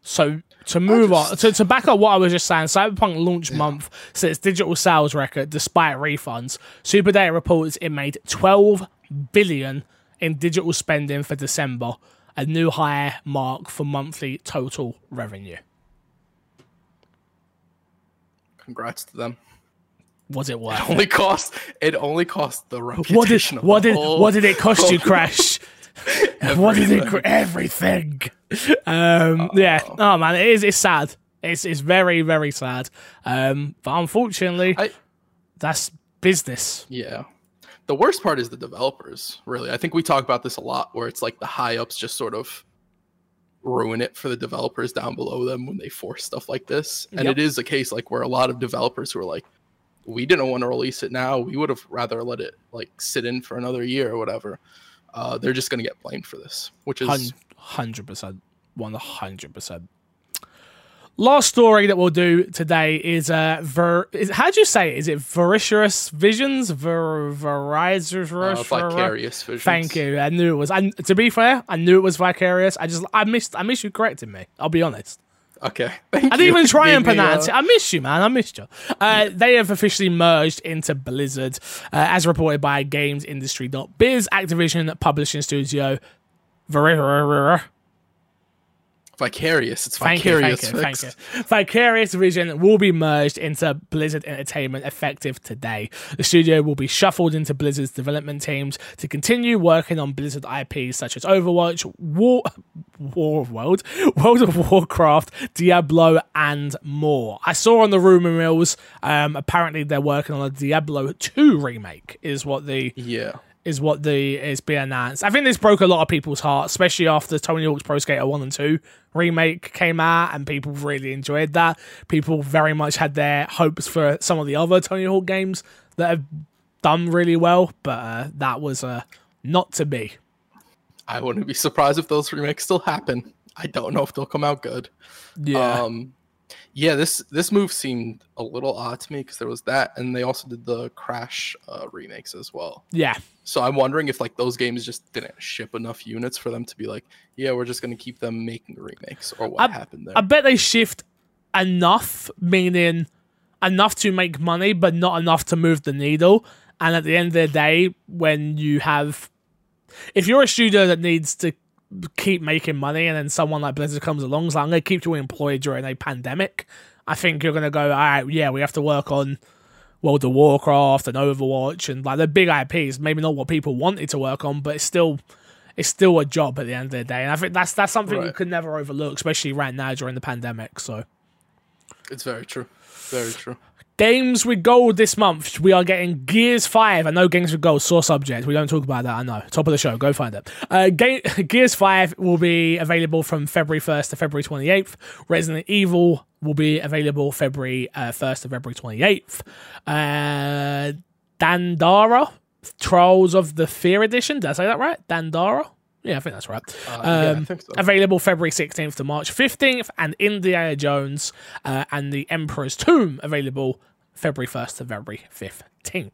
So to move on to, to back up what I was just saying, Cyberpunk launch Yeah. month sets digital sales record despite refunds. SuperData reports it made 12 billion in digital spending for December, a new high mark for monthly total revenue. congrats to them Was it worth? it it? only cost it only cost the reputation What did what did whole- what did it cost you, *laughs* Crash? what did it? Everything. Um, yeah. Oh man, it is. It's sad. It's it's very very sad. Um, but unfortunately, I that's business. yeah. The worst part is the developers, really. I think we talk about this a lot where it's like the high ups just sort of ruin it for the developers down below them when they force stuff like this. And Yep. it is a case like where a lot of developers who are like, we didn't want to release it now. We would have rather let it like sit in for another year or whatever. Uh, they're just gonna get blamed for this, which is Hundred percent, one hundred percent. Last story that we'll do today is uh, ver. Is, how do you say it? Is it Vericious Visions? Ver, Verizon. uh, vicarious visions. Thank you. I knew it was. And to be fair, I knew it was Vicarious. I just I missed. I missed you correcting me. I'll be honest. Okay. Thank I didn't even try and pronounce it. I missed you, man. I missed you. Uh, they have officially merged into Blizzard, uh, as reported by GamesIndustry.biz, Activision publishing studio. Vicarious. It's Thank you, vicarious. thank you, thank you. Vicarious Vision will be merged into Blizzard Entertainment effective today. The studio will be shuffled into Blizzard's development teams to continue working on Blizzard IPs such as Overwatch, War, War of World, World of Warcraft, Diablo, and more. I saw on the rumor mills, um, apparently they're working on a Diablo 2 remake, is what the Yeah. Is what the is being announced. I think this broke a lot of people's hearts, especially after Tony Hawk's Pro Skater 1 and 2 remake came out and people really enjoyed that. People very much had their hopes for some of the other Tony Hawk games that have done really well, but uh, that was uh, not to be. I wouldn't be surprised if those remakes still happen. I don't know if they'll come out good. Yeah. Um, yeah, this this move seemed a little odd to me because there was that, and they also did the Crash uh, remakes as well. yeah. So I'm wondering if like those games just didn't ship enough units for them to be like, yeah, we're just gonna keep them making remakes, or what I- happened there. I bet they shift enough, meaning enough to make money, but not enough to move the needle. And at the end of the day, when you have, if you're a studio that needs to keep making money, and then someone like Blizzard comes along, like, I'm going to keep you employed during a pandemic, I think you're going to go, all right, yeah, we have to work on World of Warcraft and Overwatch and like the big IPs. Maybe not what people wanted to work on, but it's still it's still a job at the end of the day. And I think that's that's something you Right. could never overlook, especially right now during the pandemic. So it's very true, very true. Games with gold this month, we are getting Gears Five. I know games with gold, sore subject. We don't talk about that. I know. Top of the show. Go find it. Uh, Ga- *laughs* Gears Five will be available from February first to February twenty eighth. Resident Evil will be available February uh, first to February twenty eighth. Uh, Dandara, Trials of the Fear Edition. Did I say that right? Dandara. Yeah, I think that's right. Uh, yeah, Um, think so. Available February 16th to March 15th, and Indiana Jones uh, and the Emperor's Tomb available February 1st to February 15th.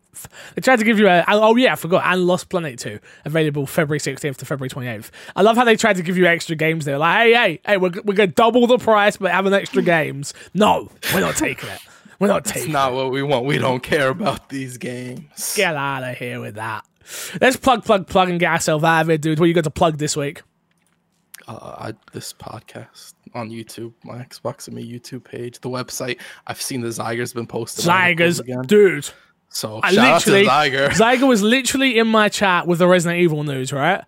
They tried to give you a. Oh, yeah, I forgot. And Lost Planet 2 available February 16th to February 28th. I love how they tried to give you extra games. They're like, hey, hey, hey, we're, we're going to double the price, but having extra games. No, we're not taking it. We're not taking it. not what we want. We don't care about these games. Get out of here with that. Let's plug, plug, plug, and get ourselves out of here, dude. What are you got to plug this week? uh, I, this podcast on YouTube, my Xbox and me YouTube page, the website. I've seen the Zyger's been posted. Zygers, dude. So I shout out to literally, Zyger. Zyger was literally in my chat with the Resident Evil news, right?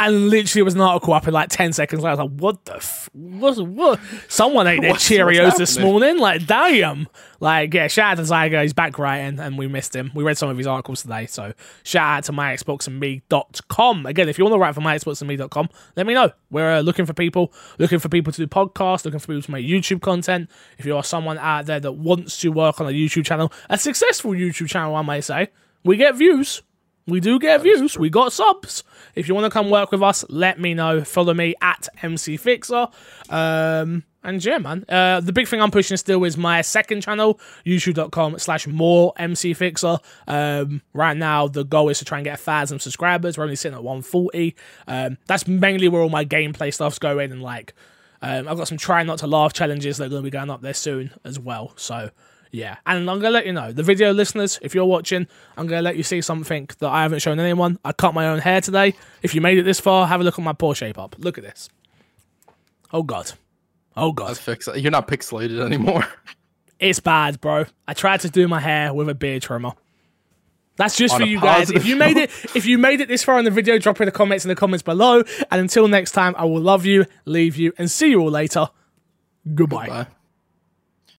And literally it was an article up in like 10 seconds later. I was like, what the f- what, what? Someone ate their *laughs* What's- Cheerios what's this morning. Like, damn. Like, yeah, shout out to Zyger. He's back writing and we missed him. We read some of his articles today. So shout out to myxboxandme.com. Again, if you want to write for myxboxandme.com, let me know. We're uh, looking for people, looking for people to do podcasts, looking for people to make YouTube content. If you are someone out there that wants to work on a YouTube channel, a successful YouTube channel, I may say, we get views. We do get views. We got subs. If you want to come work with us, let me know. Follow me at MC Fixer. Um, and yeah, man. Uh, the big thing I'm pushing still is my second channel, youtube.com slash more MC Fixer. Um, right now, the goal is to try and get a thousand subscribers. We're only sitting at 140. Um, that's mainly where all my gameplay stuff's going. And like, um, I've got some try not to laugh challenges that are going to be going up there soon as well. So yeah, and I'm gonna let you know, the video listeners, if you're watching, I'm gonna let you see something that I haven't shown anyone. I cut my own hair today. If you made it this far, have a look at my poor shape up. Look at this. Oh god. Oh god. It. You're not pixelated anymore. *laughs* It's bad, bro. I tried to do my hair with a beard trimmer. That's just On for you guys. If you made it, if you made it this far in the video, drop in the comments in the comments below. And until next time, I will love you, leave you, and see you all later. Goodbye. Bye.